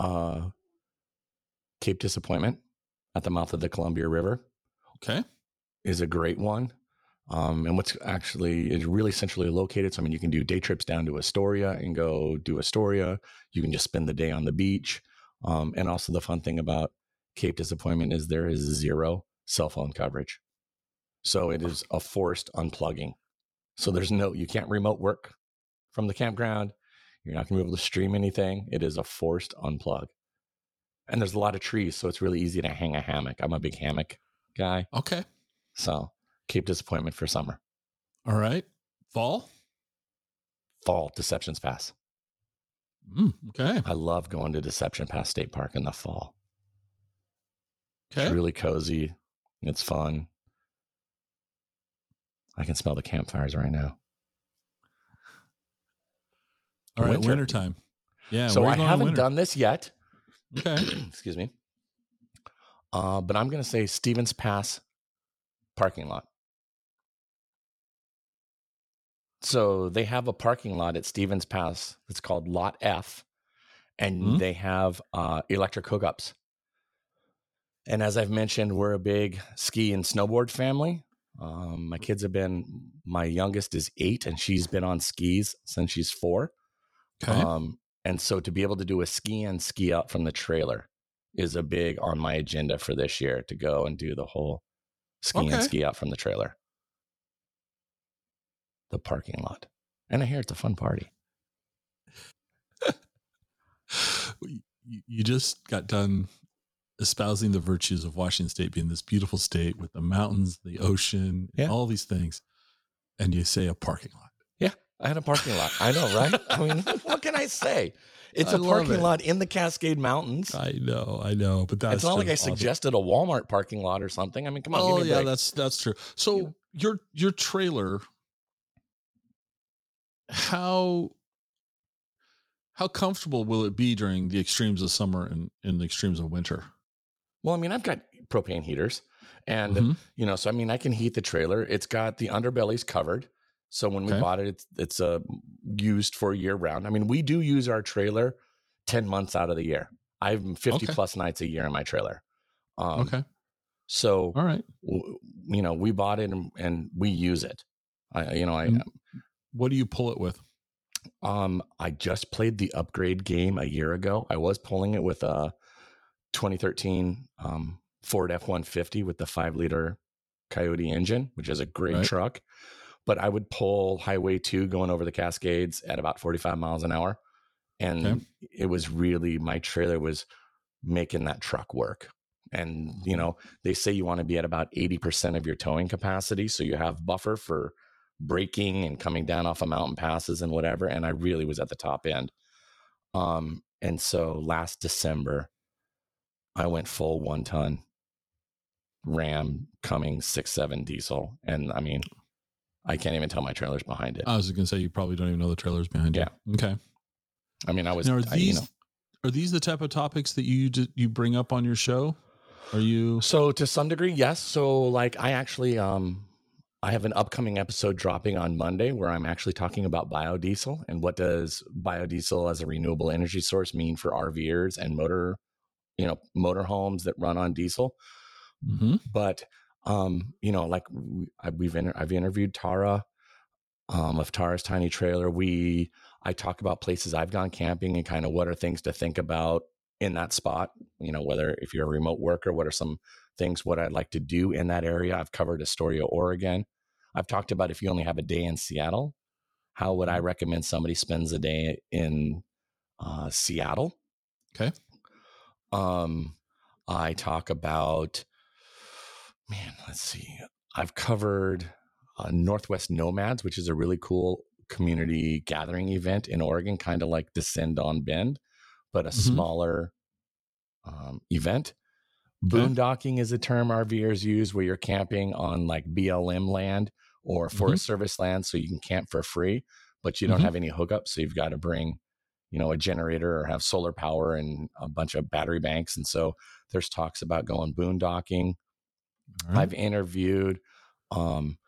Uh, Cape Disappointment at the mouth of the Columbia River Okay. is a great one. Um, and what's actually is really centrally located. So I mean, you can do day trips down to Astoria and go do Astoria. You can just spend the day on the beach. Um, and also the fun thing about Cape Disappointment is there is zero cell phone coverage. So it is a forced unplugging. So there's no you can't remote work from the campground. You're not going to be able to stream anything. It is a forced unplug. And there's a lot of trees, so it's really easy to hang a hammock. I'm a big hammock guy. Okay. So Cape Disappointment for summer. All right. Fall. Fall, Deceptions Pass. Mm, okay. I love going to Deception Pass State Park in the fall. Okay. It's really cozy. It's fun. I can smell the campfires right now. All right. winter. Wintertime. Yeah. so I you going in haven't done this yet. Okay. Excuse me. Uh, but I'm going to say Stevens Pass parking lot. So they have a parking lot at Stevens Pass. It's called Lot F, and Mhm. they have uh, electric hookups. And as I've mentioned, we're a big ski and snowboard family. Um, my kids have been. My youngest is eight, and she's been on skis since she's four. Okay. Um, and so to be able to do a ski and ski out from the trailer is a big on my agenda for this year to go and do the whole ski Okay. and ski out from the trailer. The parking lot. And I hear it's a fun party. you, you just got done espousing the virtues of Washington State being this beautiful state with the mountains, the ocean, Yeah. all these things, and you say a parking lot. I had a parking lot. I know, right? I mean, what can I say? It's I a parking it. lot in the Cascade Mountains. I know, I know, but that's it's not like I awesome. suggested a Walmart parking lot or something. I mean, come on. oh give me a yeah, break. that's that's true. So know. your your trailer, how how comfortable will it be during the extremes of summer and in the extremes of winter? well, I mean, I've got propane heaters, and Mhm. you know, so I mean, I can heat the trailer. It's got the underbellies covered, so when we Okay. bought it, it's it's uh, used for year round. I mean, we do use our trailer ten months out of the year. I'm fifty Okay. plus nights a year in my trailer. Um, okay, so all right. w- you know, we bought it and, and we use it. I, you know, I Mm. What do you pull it with? Um, I just played the upgrade game a year ago. I was pulling it with a 2013 um, Ford F 150 with the five liter Coyote engine, which is a great Right. truck. But I would pull Highway 2 going over the Cascades at about 45 miles an hour. And Okay. it was really, my trailer was making that truck work. And, you know, they say you want to be at about 80% of your towing capacity. So you have buffer for braking and coming down off of mountain passes and whatever. And I really was at the top end. Um, and so last December, I went full one ton Ram Cummins six seven diesel. And I mean, I can't even tell my trailer's behind it. I was going to say you probably don't even know the trailers behind you. Okay. I mean, I was, Now, are I- you these know. are these the type of topics that you you bring up on your show? Are you So to some degree, yes. So like I actually um I have an upcoming episode dropping on Monday where I'm actually talking about biodiesel and what does biodiesel as a renewable energy source mean for RVers and motor, you know, motorhomes that run on diesel. Mhm. But um, you know, like we've inter- I've interviewed Tara um, of Tara's Tiny Trailer. We I talk about places I've gone camping and kind of what are things to think about in that spot. You know, whether if you're a remote worker, what are some things what I'd like to do in that area. I've covered Astoria, Oregon. I've talked about if you only have a day in Seattle, how would I recommend somebody spends a day in uh, Seattle? Okay. Um, I talk about, man, let's see. I've covered uh, Northwest Nomads, which is a really cool community gathering event in Oregon, kind of like Descend on Bend, but a Mhm. smaller um, event. Boondocking is a term RVers use where you're camping on like BLM land or Forest Service land, so you can camp for free, but you don't Mhm. have any hookups, so you've got to bring, you know, a generator or have solar power and a bunch of battery banks. And so there's talks about going boondocking. Right. I've interviewed um,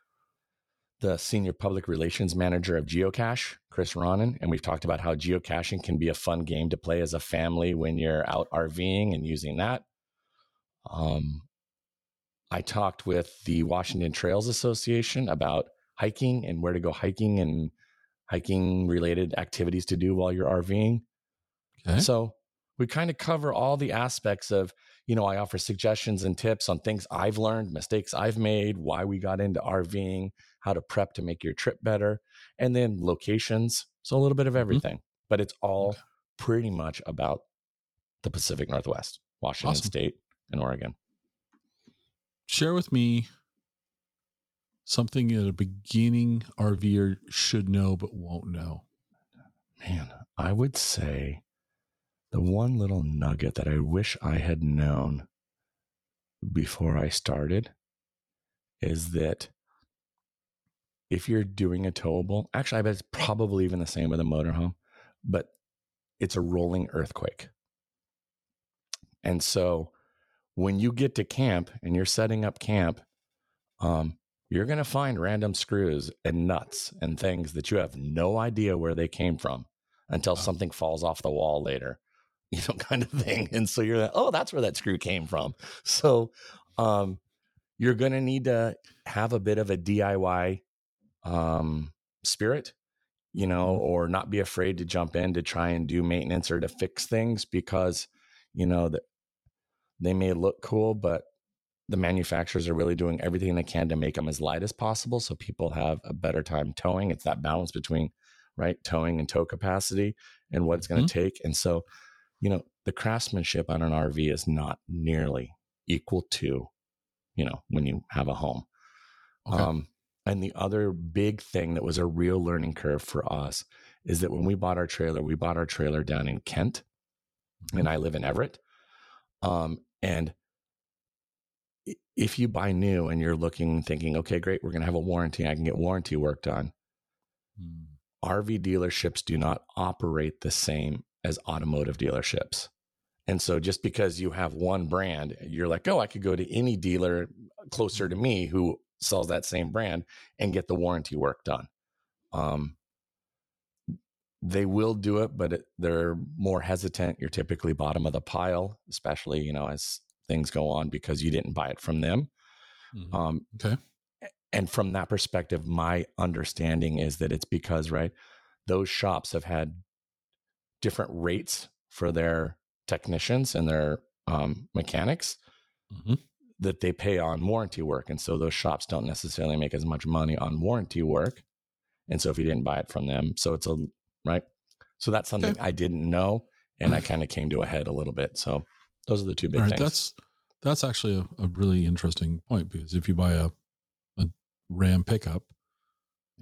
the senior public relations manager of Geocache, Chris Ronan, and we've talked about how geocaching can be a fun game to play as a family when you're out RVing and using that. Um, I talked with the Washington Trails Association about hiking and where to go hiking and hiking related activities to do while you're RVing. okay. So we kind of cover all the aspects of, you know, I offer suggestions and tips on things I've learned, mistakes I've made, why we got into RVing, how to prep to make your trip better, and then locations. So a little bit of mm-hmm. everything, but it's all pretty much about the Pacific Northwest, Washington Awesome. State and Oregon. Share with me something that a beginning RVer should know but won't know. Man, I would say the one little nugget that I wish I had known before I started is that if you're doing a towable, actually, I bet it's probably even the same with a motorhome, but it's a rolling earthquake. And so when you get to camp and you're setting up camp, um, you're going to find random screws and nuts and things that you have no idea where they came from until wow. something falls off the wall later, you know, kind of thing. And so you're like, oh, that's where that screw came from. So um, you're going to need to have a bit of a DIY um, spirit, you know, mm-hmm. or not be afraid to jump in to try and do maintenance or to fix things because, you know, that they may look cool, but the manufacturers are really doing everything they can to make them as light as possible so people have a better time towing. It's that balance between right towing and tow capacity and what it's going to mm-hmm. take. And so, you know, the craftsmanship on an RV is not nearly equal to, you know, when you have a home. Okay. Um, and the other big thing that was a real learning curve for us is that when we bought our trailer, we bought our trailer down in Kent, mm-hmm. and I live in Everett. Um, and if you buy new and you're looking thinking, okay, great, we're going to have a warranty, I can get warranty work done. Mm. RV dealerships do not operate the same as automotive dealerships. And so just because you have one brand, you're like, oh, I could go to any dealer closer to me who sells that same brand and get the warranty work done. Um, they will do it, but it, they're more hesitant. You're typically bottom of the pile, especially you know as things go on because you didn't buy it from them. Mm-hmm. Um, okay. And from that perspective, my understanding is that it's because, right, those shops have had different rates for their technicians and their um, mechanics mm-hmm. that they pay on warranty work. And so those shops don't necessarily make as much money on warranty work. And so if you didn't buy it from them, so it's a, right. So that's something okay. I didn't know. And I kind of came to a head a little bit. So those are the two big things. That's that's actually a, a, really interesting point because if you buy a a Ram pickup,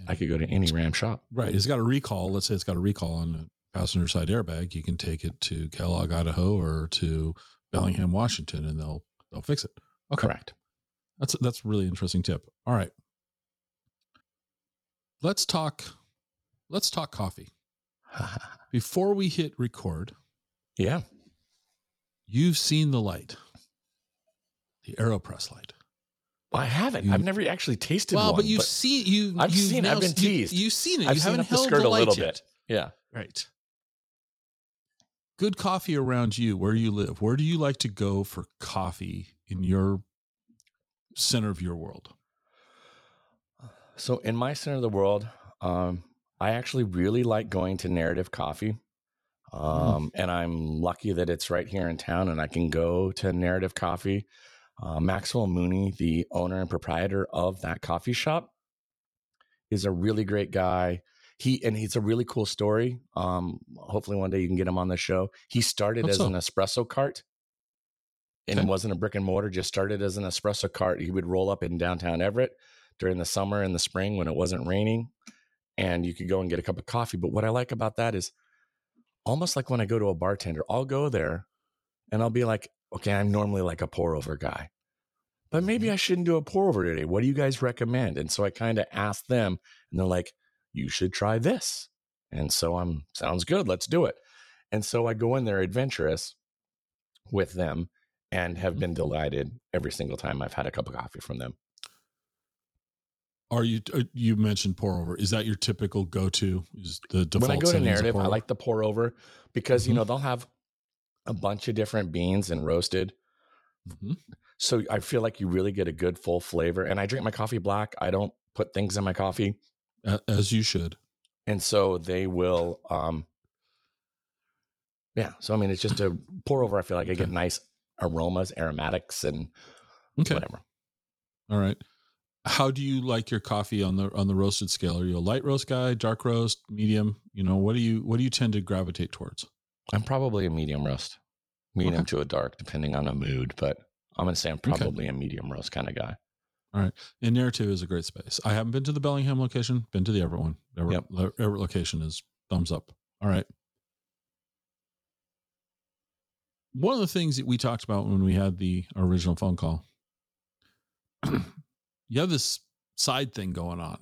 I could go to any Ram shop. Right, it's got a recall. Let's say it's got a recall on a passenger side airbag. You can take it to Kellogg, Idaho, or to Bellingham, Washington, and they'll they'll fix it. Okay. Correct. That's that's a really interesting tip. All right, let's talk. Let's talk coffee. Before we hit record, yeah, You've seen the light, the AeroPress light. Well, I haven't. You, I've never actually tasted well, one. but you've but seen you. I've you've seen. I've been teased. You, have seen it. I've you seen haven't the held skirt the a little yet. bit. Yeah. Right. Good coffee around you, where you live. Where do you like to go for coffee in your center of your world? So, in my center of the world, um, I actually really like going to Narrative Coffee. Mm. Um, mm. And I'm lucky that it's right here in town and I can go to Narrative Coffee. Uh, Maxwell Mooney, the owner and proprietor of that coffee shop, is a really great guy. He and he's a really cool story. Um, hopefully one day you can get him on the show. He started as so. an espresso cart and okay. it wasn't a brick and mortar, just started as an espresso cart. He would roll up in downtown Everett during the summer and the spring when it wasn't raining, and you could go and get a cup of coffee. But what I like about that is almost like when I go to a bartender, I'll go there and I'll be like, okay, I'm normally like a pour over guy, but maybe mm-hmm. I shouldn't do a pour over today. What do you guys recommend? And so I kind of ask them and they're like, you should try this. And so I'm, sounds good. Let's do it. And so I go in there adventurous with them and have been mm-hmm. delighted every single time I've had a cup of coffee from them. Are you uh, you mentioned pour over? Is that your typical go to? Is the default when I go to narrative, I like the pour over because mm-hmm. you know they'll have a bunch of different beans and roasted. Mm-hmm. So I feel like you really get a good full flavor. And I drink my coffee black. I don't put things in my coffee, as you should. And so they will. um Yeah. So I mean, it's just a pour over. I feel like. I get nice aromas, aromatics, and okay. whatever. All right how do you like your coffee on the on the roasted scale? Are you a light roast guy, dark roast, medium? You know, what do you what do you tend to gravitate towards? I'm probably a medium roast, medium okay. to a dark, depending on a mood. But I'm gonna say I'm probably okay. a medium roast kind of guy. All right, and narrative is a great space. I haven't been to the Bellingham location, been to the Everett one. Everett, yep. Everett location is thumbs up. All right. One of the things that we talked about when we had the original phone call you have this side thing going on,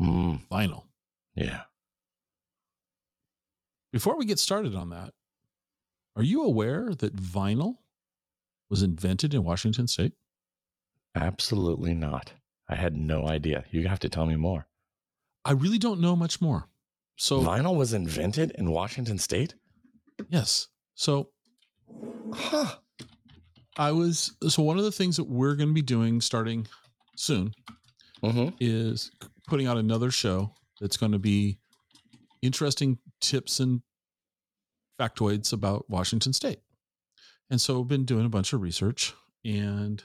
Mm, vinyl. yeah. Before we get started on that, are you aware that vinyl was invented in Washington State? Absolutely not. I had no idea. You have to tell me more. I really don't know much more. So Vinyl was invented in Washington State? yes. So Huh. I was so one of the things that we're going to be doing starting soon Mm-hmm. is putting out another show that's going to be interesting tips and factoids about Washington State. And so I've been doing a bunch of research and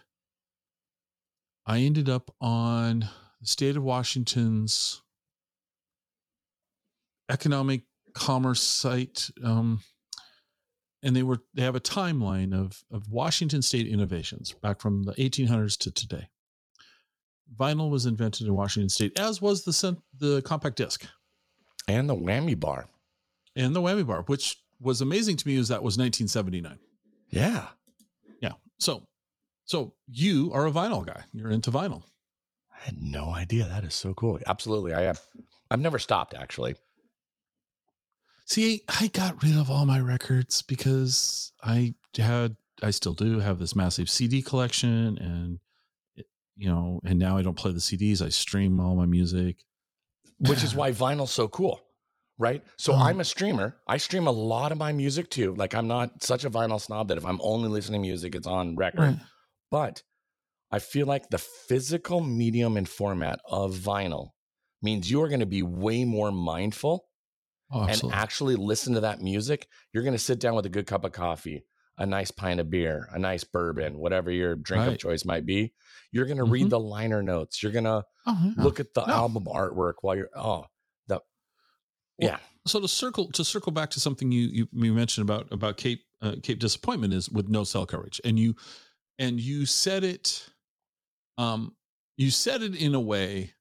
I ended up on the state of Washington's economic commerce site. Um, and they were they have a timeline of of Washington state innovations back from the 1800s to today. Vinyl was invented in Washington state, as was the the compact disc And the whammy bar. and the whammy bar, which was amazing to me is that was 1979. Yeah. Yeah. So so you are a vinyl guy. You're into vinyl. I had no idea. That is so cool. Absolutely. I have. I've never stopped actually. See, I got rid of all my records because I had, I still do have this massive CD collection, and you know, and now I don't play the CDs. I stream all my music. Which is why vinyl's so cool. Right. So Um, I'm a streamer. I stream a lot of my music too. Like I'm not such a vinyl snob that if I'm only listening to music, it's on record. Right. But I feel like the physical medium and format of vinyl means you are going to be way more mindful Oh, and actually listen to that music. You're going to sit down with a good cup of coffee, a nice pint of beer, a nice bourbon, whatever your drink of choice might be. You're going to Mhm. read the liner notes. You're going to Oh, yeah. look at the No. album artwork while you're, oh, the, Well, yeah. so to circle to circle back to something you you, you mentioned about about Cape uh, Cape disappointment is with no cell coverage, and you and you said it, um, you said it in a way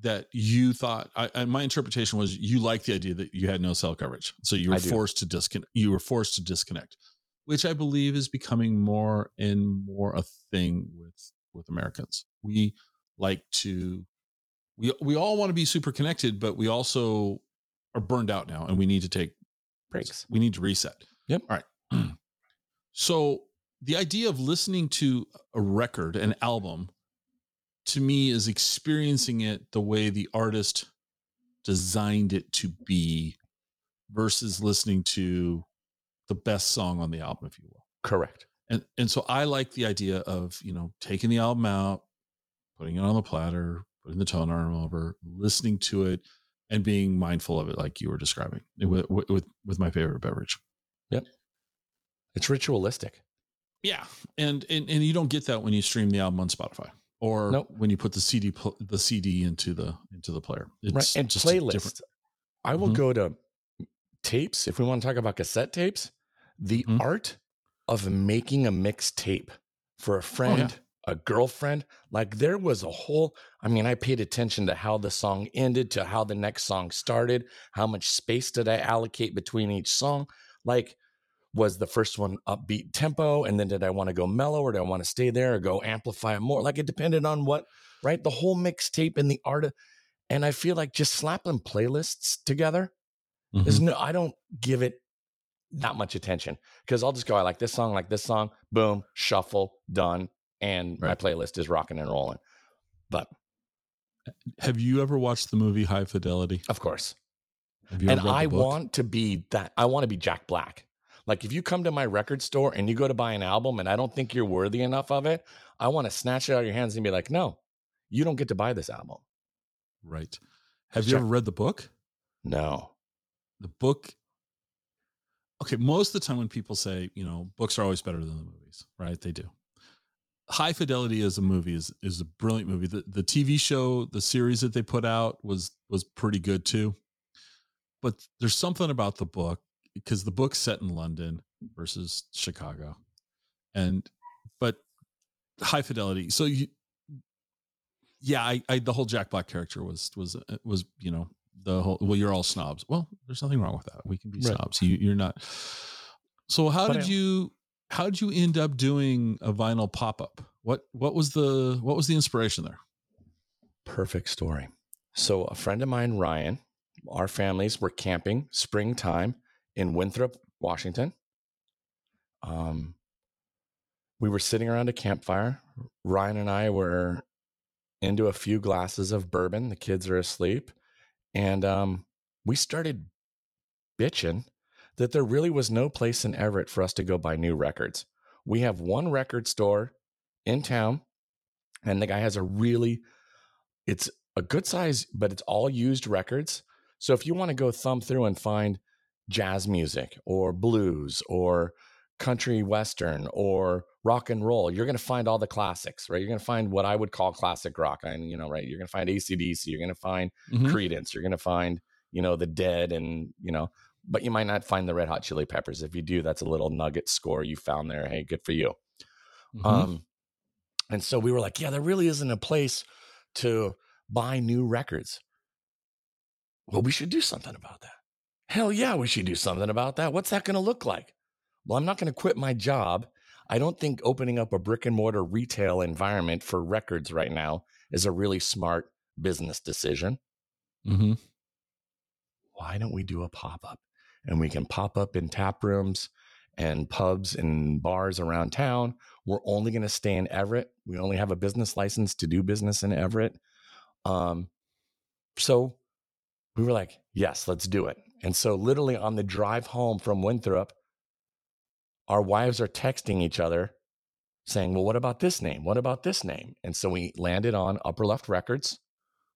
that you thought. I, and my interpretation was you liked the idea that you had no cell coverage, so you were forced to disconnect. You were forced to disconnect, which I believe is becoming more and more a thing with with Americans. We like to we we all want to be super connected, but we also are burned out now and we need to take breaks. we need to reset. Yep. All right. so the idea of listening to a record, an album, to me is experiencing it the way the artist designed it to be versus listening to the best song on the album, if you will. Correct. And and so I like the idea of, you know, taking the album out, putting it on the platter, putting the tone arm over, listening to it and being mindful of it like you were describing with with, with my favorite beverage. Yep. It's ritualistic. Yeah, and, and and you don't get that when you stream the album on Spotify or Nope. when you put the CD pl- the CD into the into the player. It's right. And just a different- playlist. I will Mhm. go to tapes if we want to talk about cassette tapes. The Mhm. art of making a mixtape for a friend, a girlfriend, like there was a whole. I mean, I paid attention to how the song ended, to how the next song started, how much space did I allocate between each song, like. Was the first one upbeat tempo, and then did I want to go mellow, or did I want to stay there, or go amplify it more? Like it depended on what, right? The whole mixtape and the art of, and I feel like just slapping playlists together Mhm. there's no, I don't give it that much attention because I'll just go, I like this song, like this song, boom, shuffle, done, and my playlist is rocking and rolling. But Have you ever watched the movie High Fidelity? of course, Have you and ever read the I want to be that. I want to be Jack Black. Like if you come to my record store and you go to buy an album and I don't think you're worthy enough of it, I want to snatch it out of your hands and be like, no, you don't get to buy this album. right. Have you ever read the book? No. the book okay most of the time when people say you know books are always better than the movies right they do high fidelity as a movie is is a brilliant movie the, the tv show the series that they put out was was pretty good too but there's something about the book because the book's set in london versus chicago and but high fidelity so you yeah I, I the whole jack black character was was uh, was you know the whole well you're all snobs well there's nothing wrong with that we can be Right. snobs you you're not so how But did you how did you end up doing a vinyl pop up? What what was the what was the inspiration there? Perfect story. So a friend of mine, Ryan, our families were camping springtime in Winthrop, Washington. Um, we were sitting around a campfire. Ryan and I were into a few glasses of bourbon. The kids are asleep, and um, we started bitching that there really was no place in Everett for us to go buy new records. We have one record store in town, and the guy has a really, it's a good size, but it's all used records. So if you want to go thumb through and find jazz music or blues or country western or rock and roll, you're going to find all the classics, right? You're going to find what I would call classic rock. And, you know, right? You're going to find ACDC, you're going to find Mhm. Creedence, you're going to find, you know, the Dead and, you know, but you might not find the Red Hot Chili Peppers. If you do, that's a little nugget score you found there. Hey, good for you. Mhm. Um, and so we were like, yeah, there really isn't a place to buy new records. Well, we should do something about that. Hell yeah, we should do something about that. What's that going to look like? Well, I'm not going to quit my job. I don't think opening up a brick and mortar retail environment for records right now is a really smart business decision. Mhm. Why don't we do a pop up? And we can pop up in tap rooms and pubs and bars around town. We're only going to stay in Everett. We only have a business license to do business in Everett. Um, so we were like, yes, let's do it. And so, literally on the drive home from Winthrop, our wives are texting each other saying, Well, what about this name? What about this name? And so we landed on Upper Left Records,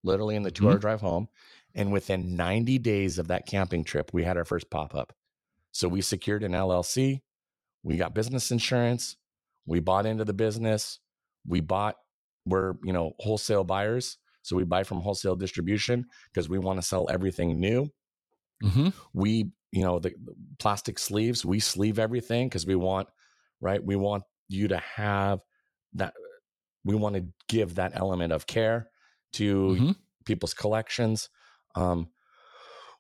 literally in the two hour mm-hmm. drive home. And within 90 days of that camping trip, we had our first pop up. So we secured an LLC, we got business insurance, we bought into the business, we bought, we're, you know, wholesale buyers. So we buy from wholesale distribution because we want to sell everything new Mhm. we you know the, the plastic sleeves we sleeve everything because we want right we want you to have that we want to give that element of care to Mhm. people's collections um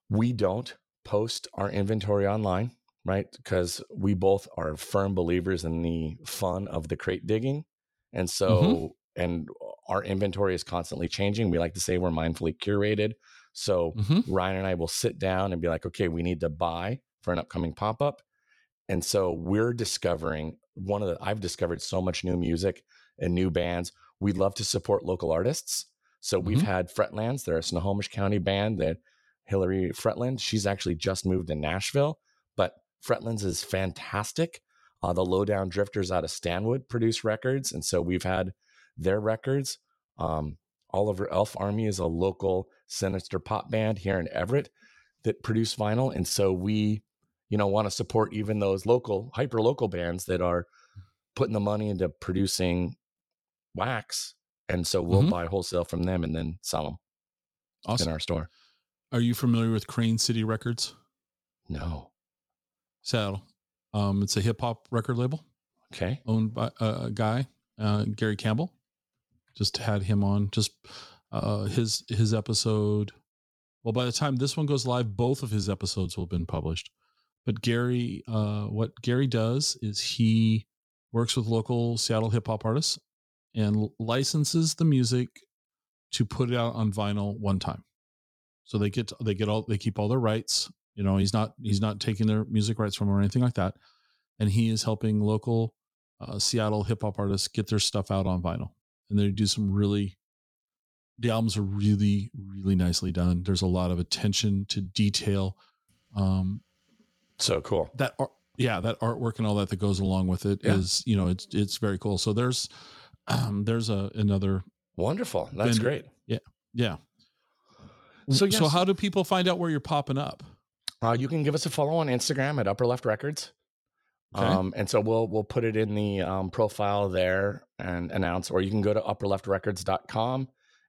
we don't post our inventory online right because we both are firm believers in the fun of the crate digging and so and our inventory is constantly changing we like to say we're mindfully curated so Mhm. Ryan and I will sit down and be like, okay, we need to buy for an upcoming pop up. And so we're discovering one of the, I've discovered so much new music and new bands. We love to support local artists. So we've Mhm. had Fretlands, they're a Snohomish County band that Hillary Fretland, she's actually just moved to Nashville, but Fretlands is fantastic. Uh, the Lowdown Drifters out of Stanwood produce records. And so we've had their records. Um, Oliver Elf Army is a local sinister pop band here in Everett that produce vinyl. And so we, you know, want to support even those local, hyper local bands that are putting the money into producing wax. And so we'll Mhm. buy wholesale from them and then sell them Awesome. in our store. Are you familiar with Crane City Records? No. Saddle. Um, it's a hip hop record label Okay. owned by a guy, uh, Gary Campbell. Just had him on. Just uh, his his episode. Well, by the time this one goes live, both of his episodes will have been published. But Gary, uh, what Gary does is he works with local Seattle hip hop artists and licenses the music to put it out on vinyl one time. So they get they get all they keep all their rights. You know, he's not he's not taking their music rights from or anything like that, and he is helping local uh, Seattle hip hop artists get their stuff out on vinyl, and they do some really. The albums are really really nicely done. There's a lot of attention to detail. Um, So cool. that art, yeah, that artwork and all that that goes along with it is Yeah. you know it's it's very cool. So there's um, there's a another Wonderful. That's Vendor- great. yeah. Yeah. So, so how do people find out where you're popping up? Uh, you can give us a follow on Instagram at Upper Left Records. Okay. Um, and so we'll we'll put it in the um, profile there and announce, or you can go to upperleftrecords.com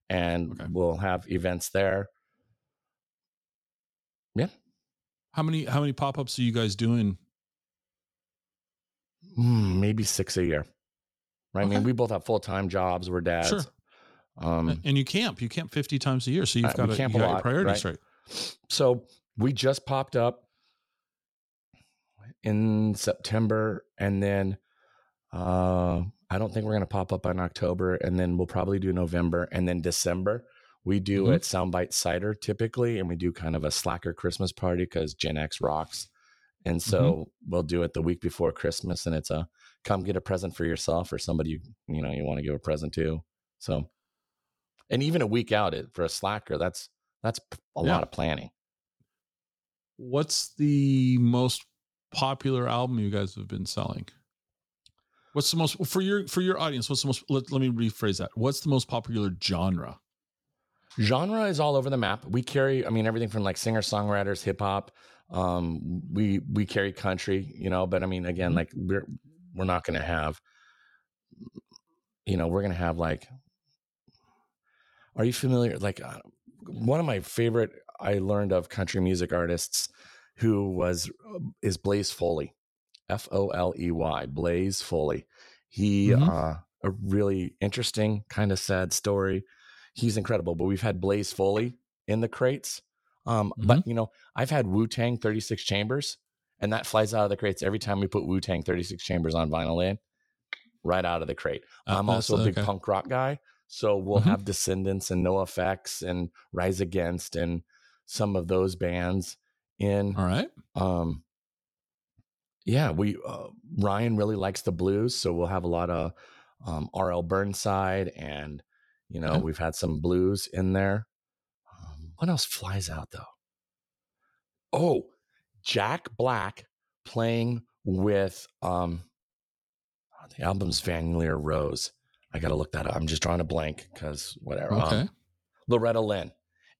and Okay. we'll have events there. Yeah. How many how many pop ups are you guys doing? Hmm, maybe six a year. Right. I mean, we both have full time jobs. We're dads. Sure. Um, and you camp. You camp 50 times a year. So you've Uh, got, to, camp you a got your priorities right? right. so we just popped up in September, and then uh, I don't think we're gonna pop up in October, and then we'll probably do November, and then December. We do Mhm. at Soundbite Cider typically, and we do kind of a slacker Christmas party because Gen X rocks. And so we'll do it the week before Christmas, and it's a come get a present for yourself or somebody you you know you want to give a present to. So, and even a week out it, for a slacker, that's that's a Yeah. lot of planning. What's the most popular album you guys have been selling? What's the most for your for your audience? What's the most? Let, let me rephrase that. What's the most popular genre? genre is all over the map. We carry, I mean, everything from like singer songwriters, hip hop. Um, we we carry country, you know. But I mean, again, Mhm. like we're we're not going to have, you know, we're going to have like. Are you familiar? Like uh, one of my favorite, I learned of country music artists, who was is Blaze Foley, F O L E Y, Blaze Foley. He Mhm. uh, a really interesting, kind of sad story he's incredible. But we've had Blaze Foley in the crates. Um, But you know, I've had Wu Tang 36 Chambers, and that flies out of the crates every time we put Wu Tang 36 Chambers on vinyl in, right out of the crate. Uh, I'm also a big okay. punk rock guy, so we'll Mhm. have Descendents and NOFX and Rise Against and some of those bands in. All right. Um, yeah, we uh, Ryan really likes the blues, so we'll have a lot of um, R.L. Burnside, and you know Okay. we've had some blues in there. Um, what else flies out though? Oh, Jack Black playing with um, oh, the album's Van Lear Rose. I got to look that up. I'm just drawing a blank because whatever. Um, Okay. Loretta Lynn.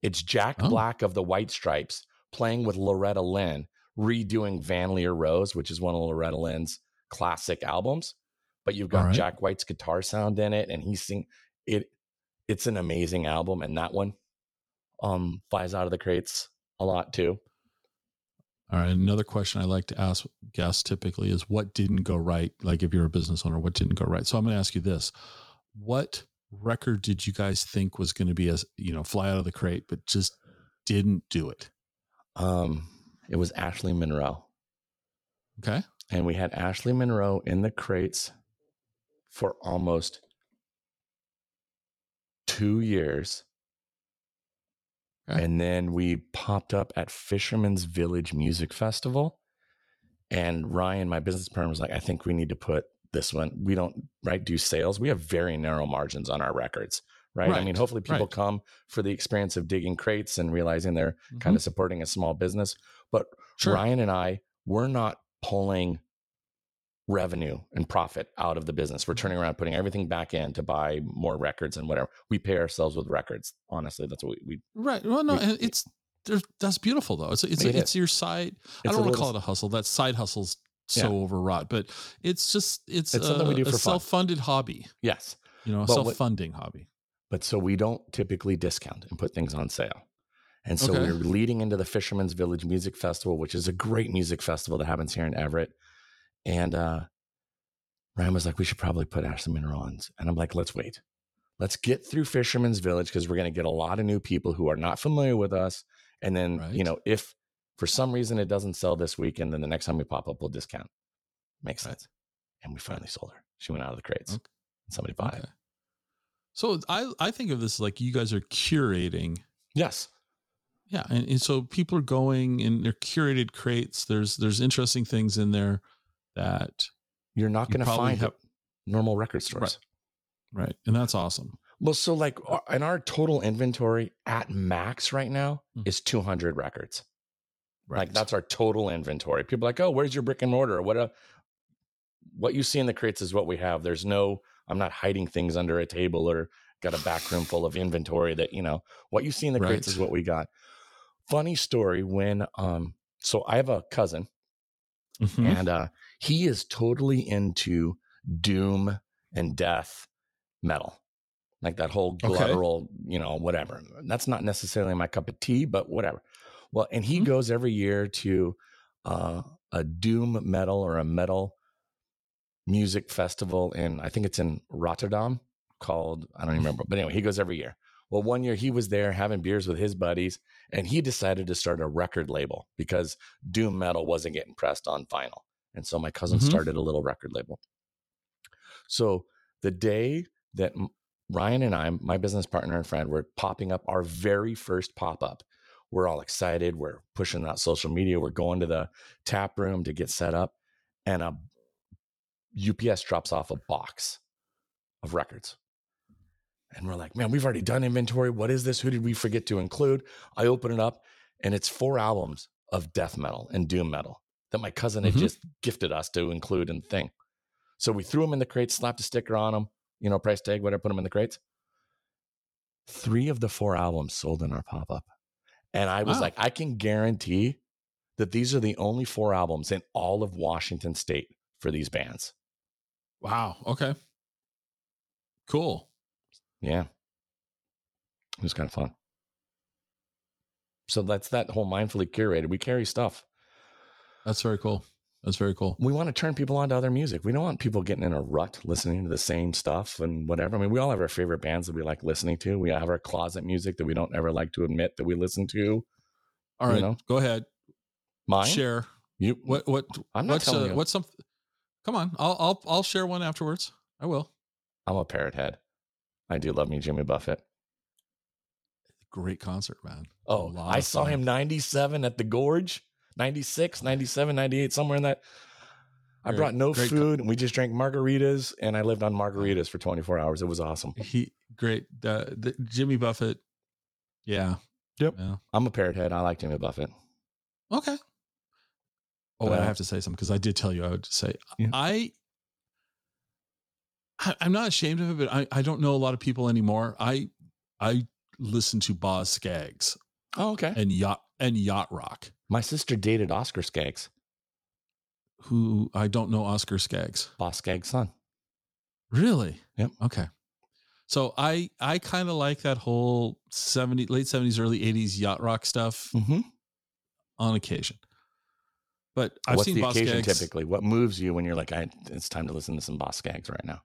It's Jack Oh. Black of the White Stripes playing with Loretta Lynn, redoing Van Lear Rose, which is one of Loretta Lynn's classic albums. But you've got right. Jack White's guitar sound in it, and he's sing it. It's an amazing album, and that one um flies out of the crates a lot too. All right. Another question I like to ask guests typically is what didn't go right? Like if you're a business owner, what didn't go right? So I'm going to ask you this. What record did you guys think was going to be as, you know, fly out of the crate, but just didn't do it? Um, it was Ashley Monroe, Okay. and we had Ashley Monroe in the crates for almost two years. Okay. And then we popped up at Fisherman's Village Music Festival. And Ryan, my business partner, was like, I think we need to put this one. We don't right do sales. We have very narrow margins on our records. Right. I mean, hopefully people right. come for the experience of digging crates and realizing they're Mhm. kind of supporting a small business. But Sure. Ryan and I, we're not pulling revenue and profit out of the business. We're turning around, putting everything back in to buy more records and whatever. We pay ourselves with records. Honestly, that's what we, we Right. Well, no, We- it's there's that's beautiful though. It's it's It it's your side. I don't want to call it a hustle. That side hustle's so Yeah. overwrought, but it's just it's, It's a, something we do a for fun. self-funded hobby. yes. You know, a But self-funding hobby. But so we don't typically discount and put things on sale. And so Okay. we're leading into the Fisherman's Village Music Festival, which is a great music festival that happens here in Everett. And uh, Ryan was like, we should probably put Ashley Monroe on. And I'm like, let's wait. Let's get through Fisherman's Village because we're going to get a lot of new people who are not familiar with us. And then, Right. you know, if for some reason it doesn't sell this weekend, then the next time we pop up, we'll discount. Makes Right. sense. And we finally sold her. She went out of the crates. Okay. And somebody bought it. So I I think of this like you guys are curating. Yes. Yeah, and, and so people are going and they're curated crates. There's there's interesting things in there that You're not going to find have- normal record stores. right, and that's awesome. Well, so like in our total inventory at max right now Mhm. is 200 records. Right. Like that's our total inventory. People are like, oh, where's your brick and mortar? What a, what you see in the crates is what we have. There's no, I'm not hiding things under a table or got a back room full of inventory that, you know, what you see in the crates is what we got. Funny story when, um, so I have a cousin Mhm. and uh, he is totally into doom and death metal, like that whole Okay. guttural, you know, whatever. That's not necessarily my cup of tea, but whatever. Well, and he Mhm. goes every year to uh, a doom metal or a metal music festival in, I think it's in Rotterdam called, I don't even remember, but anyway, he goes every year. Well, one year he was there having beers with his buddies, and he decided to start a record label because doom metal wasn't getting pressed on vinyl. And so my cousin Mhm. started a little record label. So the day that Ryan and I, my business partner and friend, were popping up our very first pop up, we're all excited. We're pushing that social media. We're going to the tap room to get set up, and a UPS drops off a box of records. And we're like, man, we've already done inventory. What is this? Who did we forget to include? I open it up, and it's four albums of death metal and doom metal that my cousin had Mhm. just gifted us to include in the thing. So we threw them in the crates, slapped a sticker on them, you know, price tag, whatever, put them in the crates. Three of the four albums sold in our pop up. And I was Wow. like, I can guarantee that these are the only four albums in all of Washington state for these bands. Wow. Okay. Cool. Yeah. It was kind of fun. So that's that whole mindfully curated. We carry stuff. That's very cool. That's very cool. We want to turn people on to other music. We don't want people getting in a rut listening to the same stuff and whatever. I mean, we all have our favorite bands that we like listening to. We have our closet music that we don't ever like to admit that we listen to. All You right. know? Go ahead. Mine? Share. You What what I'm not what's telling uh, you. what's some Come on. I'll I'll I'll share one afterwards. I will. I'm a parrot head. I do love me Jimmy Buffett. Great concert, man. Oh, I saw fun. him 97 at the Gorge, 96, 97, 98, somewhere in that. I brought no great co- food and we just drank margaritas and I lived on margaritas for 24 hours. It was awesome. He great. Uh, the, Jimmy Buffett. Yeah. Yep. Yeah. I'm a parrot head. I like Jimmy Buffett. Okay. Oh, I uh, have to say something because I did tell you I would say Yeah. I, I I'm not ashamed of it, but I I don't know a lot of people anymore. I I listen to Boz Scaggs Oh, okay. and yacht and yacht rock. My sister dated Oscar Scaggs, Who I don't know Oscar Scaggs. Boz Scaggs' son. Really? Yep. Okay. So I I kind of like that whole 70 late 70s early 80s yacht rock stuff Mm-hmm. on occasion. But I've What's seen the Boz occasion Scaggs. typically? What moves you when you're like, I, it's time to listen to some Boz Scaggs right now?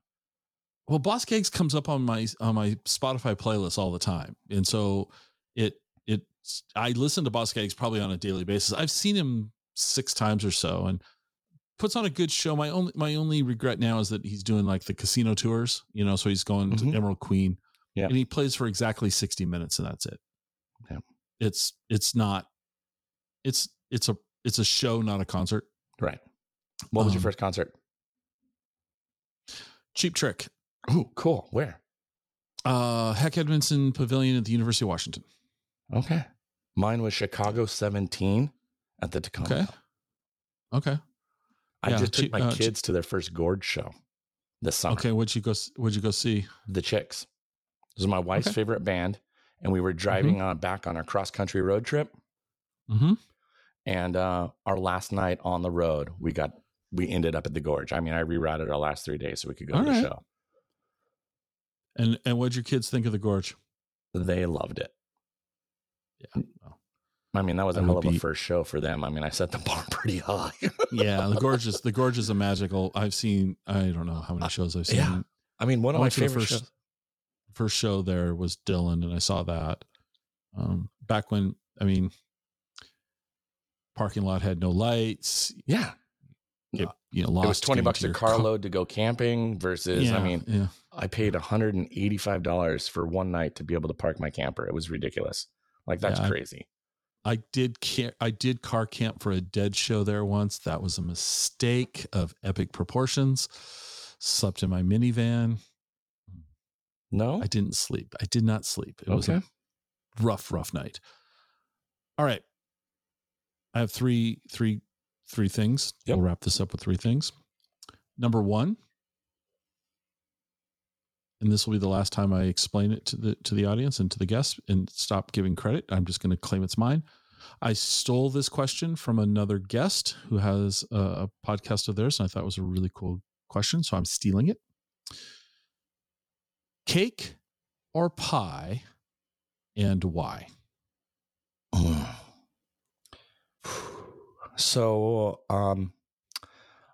Well, Boz Scaggs comes up on my on my Spotify playlist all the time, and so it it I listen to Boz Scaggs probably on a daily basis. I've seen him six times or so, and puts on a good show. My only my only regret now is that he's doing like the casino tours, you know. So he's going Mhm. to Emerald Queen, Yeah. and he plays for exactly sixty minutes, and that's it. Yeah. It's it's not it's it's a it's a show, not a concert. Right. What was your Um, first concert? Cheap Trick, Oh, cool. Where? uh, Hec Edmundson Pavilion at the University of Washington. Okay. Mine was Chicago 17 at the Tacoma. Okay. Okay. I Yeah, just took my uh, kids to their first Gorge show this summer. Okay, what'd you go? What'd you go see? The Chicks. This is my wife's Okay. favorite band. And we were driving on back on our cross country road trip. Mm-hmm. And uh, our last night on the road, we got we ended up at the Gorge. I mean, I rerouted our last three days so we could go All to the show. And and what'd your kids think of the gorge? They loved it. Yeah. Well, I mean, that was a hell of a first show for them. I mean, I set the bar pretty high. yeah, the gorge is the gorge is a magical. I've seen. I don't know how many shows I've seen. Uh, yeah. I mean, one I of my favorite first shows. first show there was Dylan, and I saw that. Um, back when I mean, parking lot had no lights. Yeah. Get, you know, lost it was 20 bucks a carload to go camping versus, Yeah, I mean, yeah. I paid $185 for one night to be able to park my camper. It was ridiculous. Like, that's Yeah, crazy. I did ca- I did car camp for a dead show there once. That was a mistake of epic proportions. Slept in my minivan. No? I didn't sleep. I did not sleep. It was Okay. a rough, rough night. All right. I have three, three, three things. Yep. We'll wrap this up with three things. Number one, and this will be the last time I explain it to the to the audience and to the guests and stop giving credit. I'm just going to claim it's mine. I stole this question from another guest who has a, podcast of theirs, and I thought it was a really cool question, so I'm stealing it. Cake or pie, and why? So, um,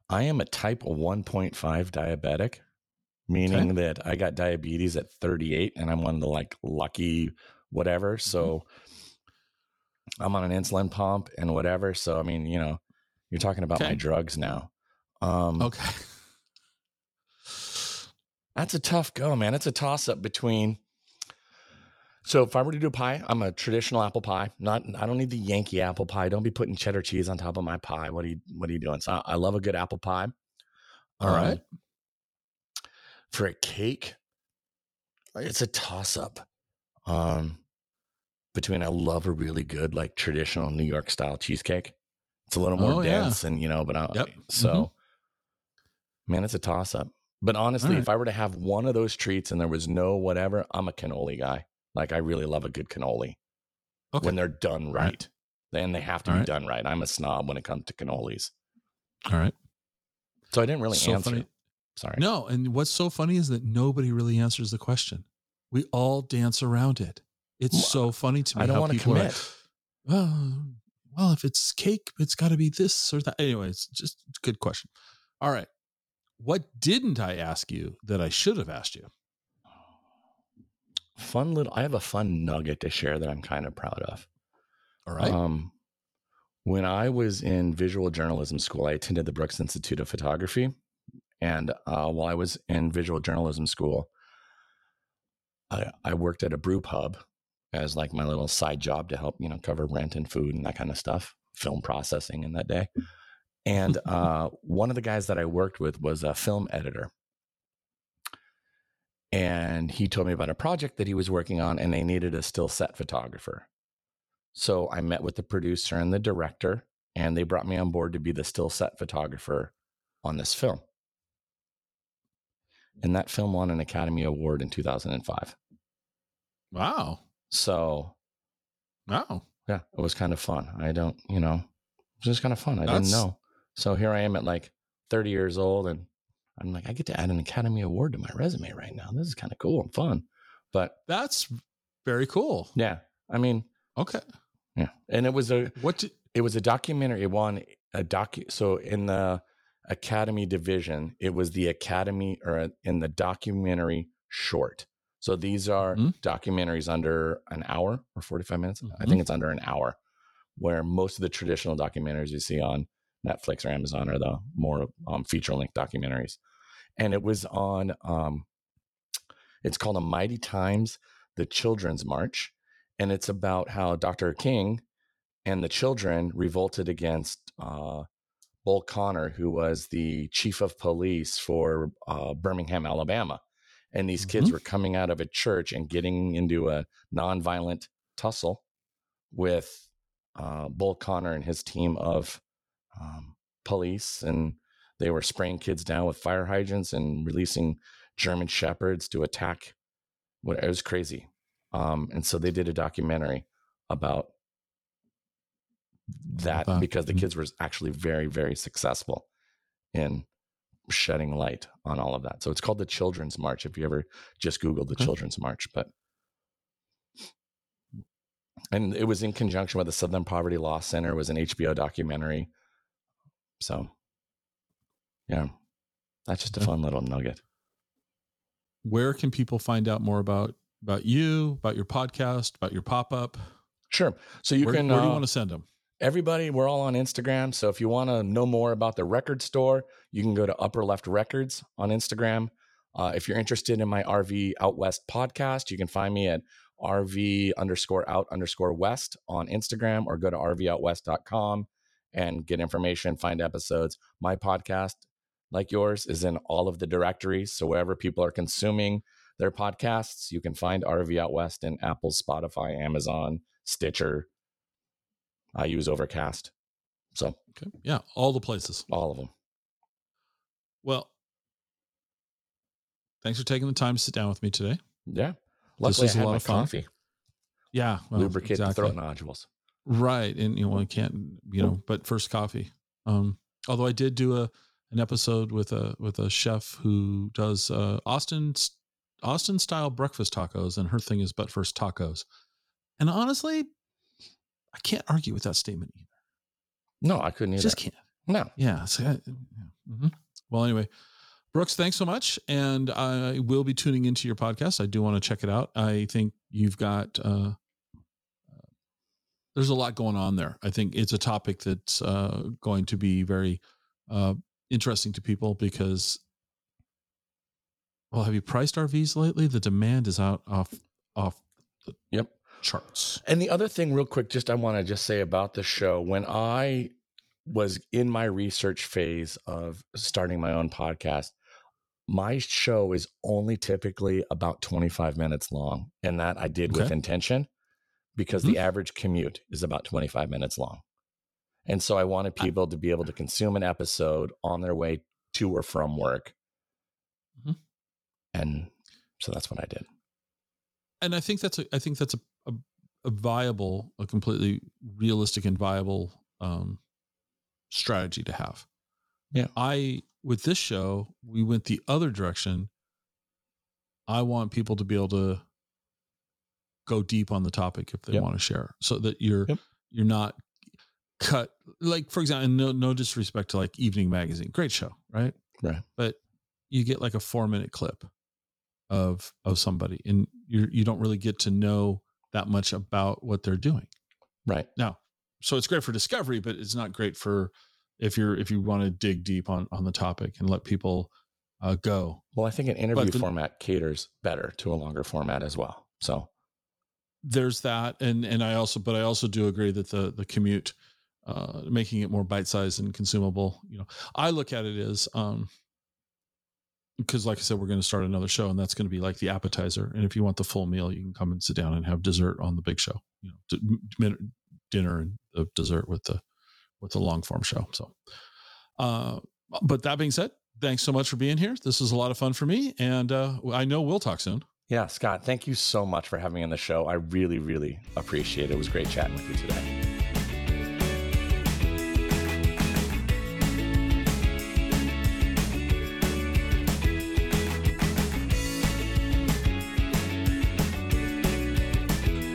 I am a type 1.5 diabetic, meaning that I got diabetes at 38 and I'm one of the like lucky whatever. So I'm on an insulin pump and whatever. So, I mean, you know, you're talking about my drugs now. Um, Okay. That's a tough go, man. It's a toss up between. So if I were to do pie, I'm a traditional apple pie. Not I don't need the Yankee apple pie. Don't be putting cheddar cheese on top of my pie. What are you What are you doing? So I, I love a good apple pie. All right. For a cake, it's a toss up. Um, between I love a really good like traditional New York style cheesecake. It's a little more Oh, yeah. dense and you know, but I, Yep. so Mhm. man, it's a toss up. But honestly, right. if I were to have one of those treats and there was no whatever, I'm a cannoli guy. Like I really love a good cannoli Okay. when they're done right. right. Then they have to All be right. done right. I'm a snob when it comes to cannolis. All right. So I didn't really So answer. funny. Sorry. No, and what's so funny is that nobody really answers the question. We all dance around it. It's Well, so funny to me. I don't how want to people are commit. well, well, if it's cake, it's got to be this or that. Anyway, it's just a good question. All right. What didn't I ask you that I should have asked you? Fun little. I have a fun nugget to share that I'm kind of proud of. All right. Um, when I was in visual journalism school, I attended the Brooks Institute of Photography. And uh, while I was in visual journalism school, I, I worked at a brew pub as like my little side job to help, you know, cover rent and food and that kind of stuff, film processing in that day. And uh, one of the guys that I worked with was a film editor. And he told me about a project that he was working on, and they needed a still set photographer. So I met with the producer and the director, and they brought me on board to be the still set photographer on this film. And that film won an Academy Award in 2005. wow. So Wow. yeah, it was kind of fun. I don't, you know, it was just kind of fun. I That's- didn't know. So here I am at like 30 years old, and I'm like, I get to add an Academy Award to my resume right now. This is kind of cool and fun. But That's very cool. yeah, I mean, Okay. yeah, and it was a What did, it was a documentary. It won a docu. So in the Academy division, it was the Academy or in the documentary short. So these are Mhm. documentaries under an hour or 45 minutes. I Mhm. think it's under an hour, where most of the traditional documentaries you see on Netflix or Amazon are the more um, feature length documentaries. And it was on, um, it's called A Mighty Times, the Children's March. And it's about how Dr. King and the children revolted against uh, Bull Connor, who was the chief of police for uh, Birmingham, Alabama. And these kids Mhm. were coming out of a church and getting into a nonviolent tussle with uh, Bull Connor and his team of um, police. And they were spraying kids down with fire hydrants and releasing German shepherds to attack. What it was crazy. Um, and so they did a documentary about that About- because the mm. kids were actually very, very successful in shedding light on all of that. So it's called the Children's March. If you ever just Googled the Okay. Children's March, but and it was in conjunction with the Southern Poverty Law Center. It was an HBO documentary. So, yeah, that's just a fun little nugget. where can people find out more about about you, about your podcast, about your pop up? Sure. So you where, can. where do you uh, want to send them? Everybody we're all on instagram so if you want to know more about the record store you can go to upper left records on instagram. Uh, if you're interested in my rv out west podcast you can find me at rv underscore out underscore west on instagram or go to rvoutwest.com and get information find episodes. My podcast like yours is in all of the directories so wherever people are consuming their podcasts you can find rv out west in apple spotify amazon stitcher I use Overcast. So Okay. Yeah, all the places. all of them. Well, thanks for taking the time to sit down with me today. Yeah. This Luckily, was I a lot of fun. coffee. Yeah, well, Lubricate exactly. throat nodules. Right, and you know I can't, you know, but first coffee. Um, although I did do a an episode with a with a chef who does uh, Austin Austin style breakfast tacos, and her thing is but first tacos. And honestly, I can't argue with that statement either. No, I couldn't either. Just can't. no. Yeah. So, uh, yeah. Mhm. Well, anyway, Brooks, thanks so much, and I will be tuning into your podcast. I do want to check it out. I think you've got. Uh, there's a lot going on there. I think it's a topic that's uh, going to be very uh, interesting to people because well, have you priced RVs lately? The demand is out off off the Yep. Charts. And the other thing, real quick, just I want to just say about the show when I was in my research phase of starting my own podcast, my show is only typically about 25 minutes long. And that I did with intention because Mhm. the average commute is about 25 minutes long. And so I wanted people to be able to consume an episode on their way to or from work. Mhm. And so that's what I did. And I think that's a I think that's a, a, a viable, a completely realistic and viable um, strategy to have. Yeah. I with this show we went the other direction. I want people to be able to go deep on the topic if they Yep. want to share, so that you're Yep. you're not cut like for example no no disrespect to like evening magazine great show right Right. but you get like a four minute clip of of somebody and you you don't really get to know that much about what they're doing Right. now so it's great for discovery but it's not great for if you're if you want to dig deep on on the topic and let people uh, go Well, I think an interview the- format caters better to a longer format as well. So, there's that and and i also but i also do agree that the the commute uh making it more bite-sized and consumable you know i look at it as um because like i said we're going to start another show and that's going to be like the appetizer and if you want the full meal you can come and sit down and have dessert on the big show you know dinner and the dessert with the with the long form show so uh but that being said thanks so much for being here this is a lot of fun for me and uh i know we'll talk soon yeah, Scott, thank you so much for having me on the show. I really, really appreciate it. It was great chatting with you today.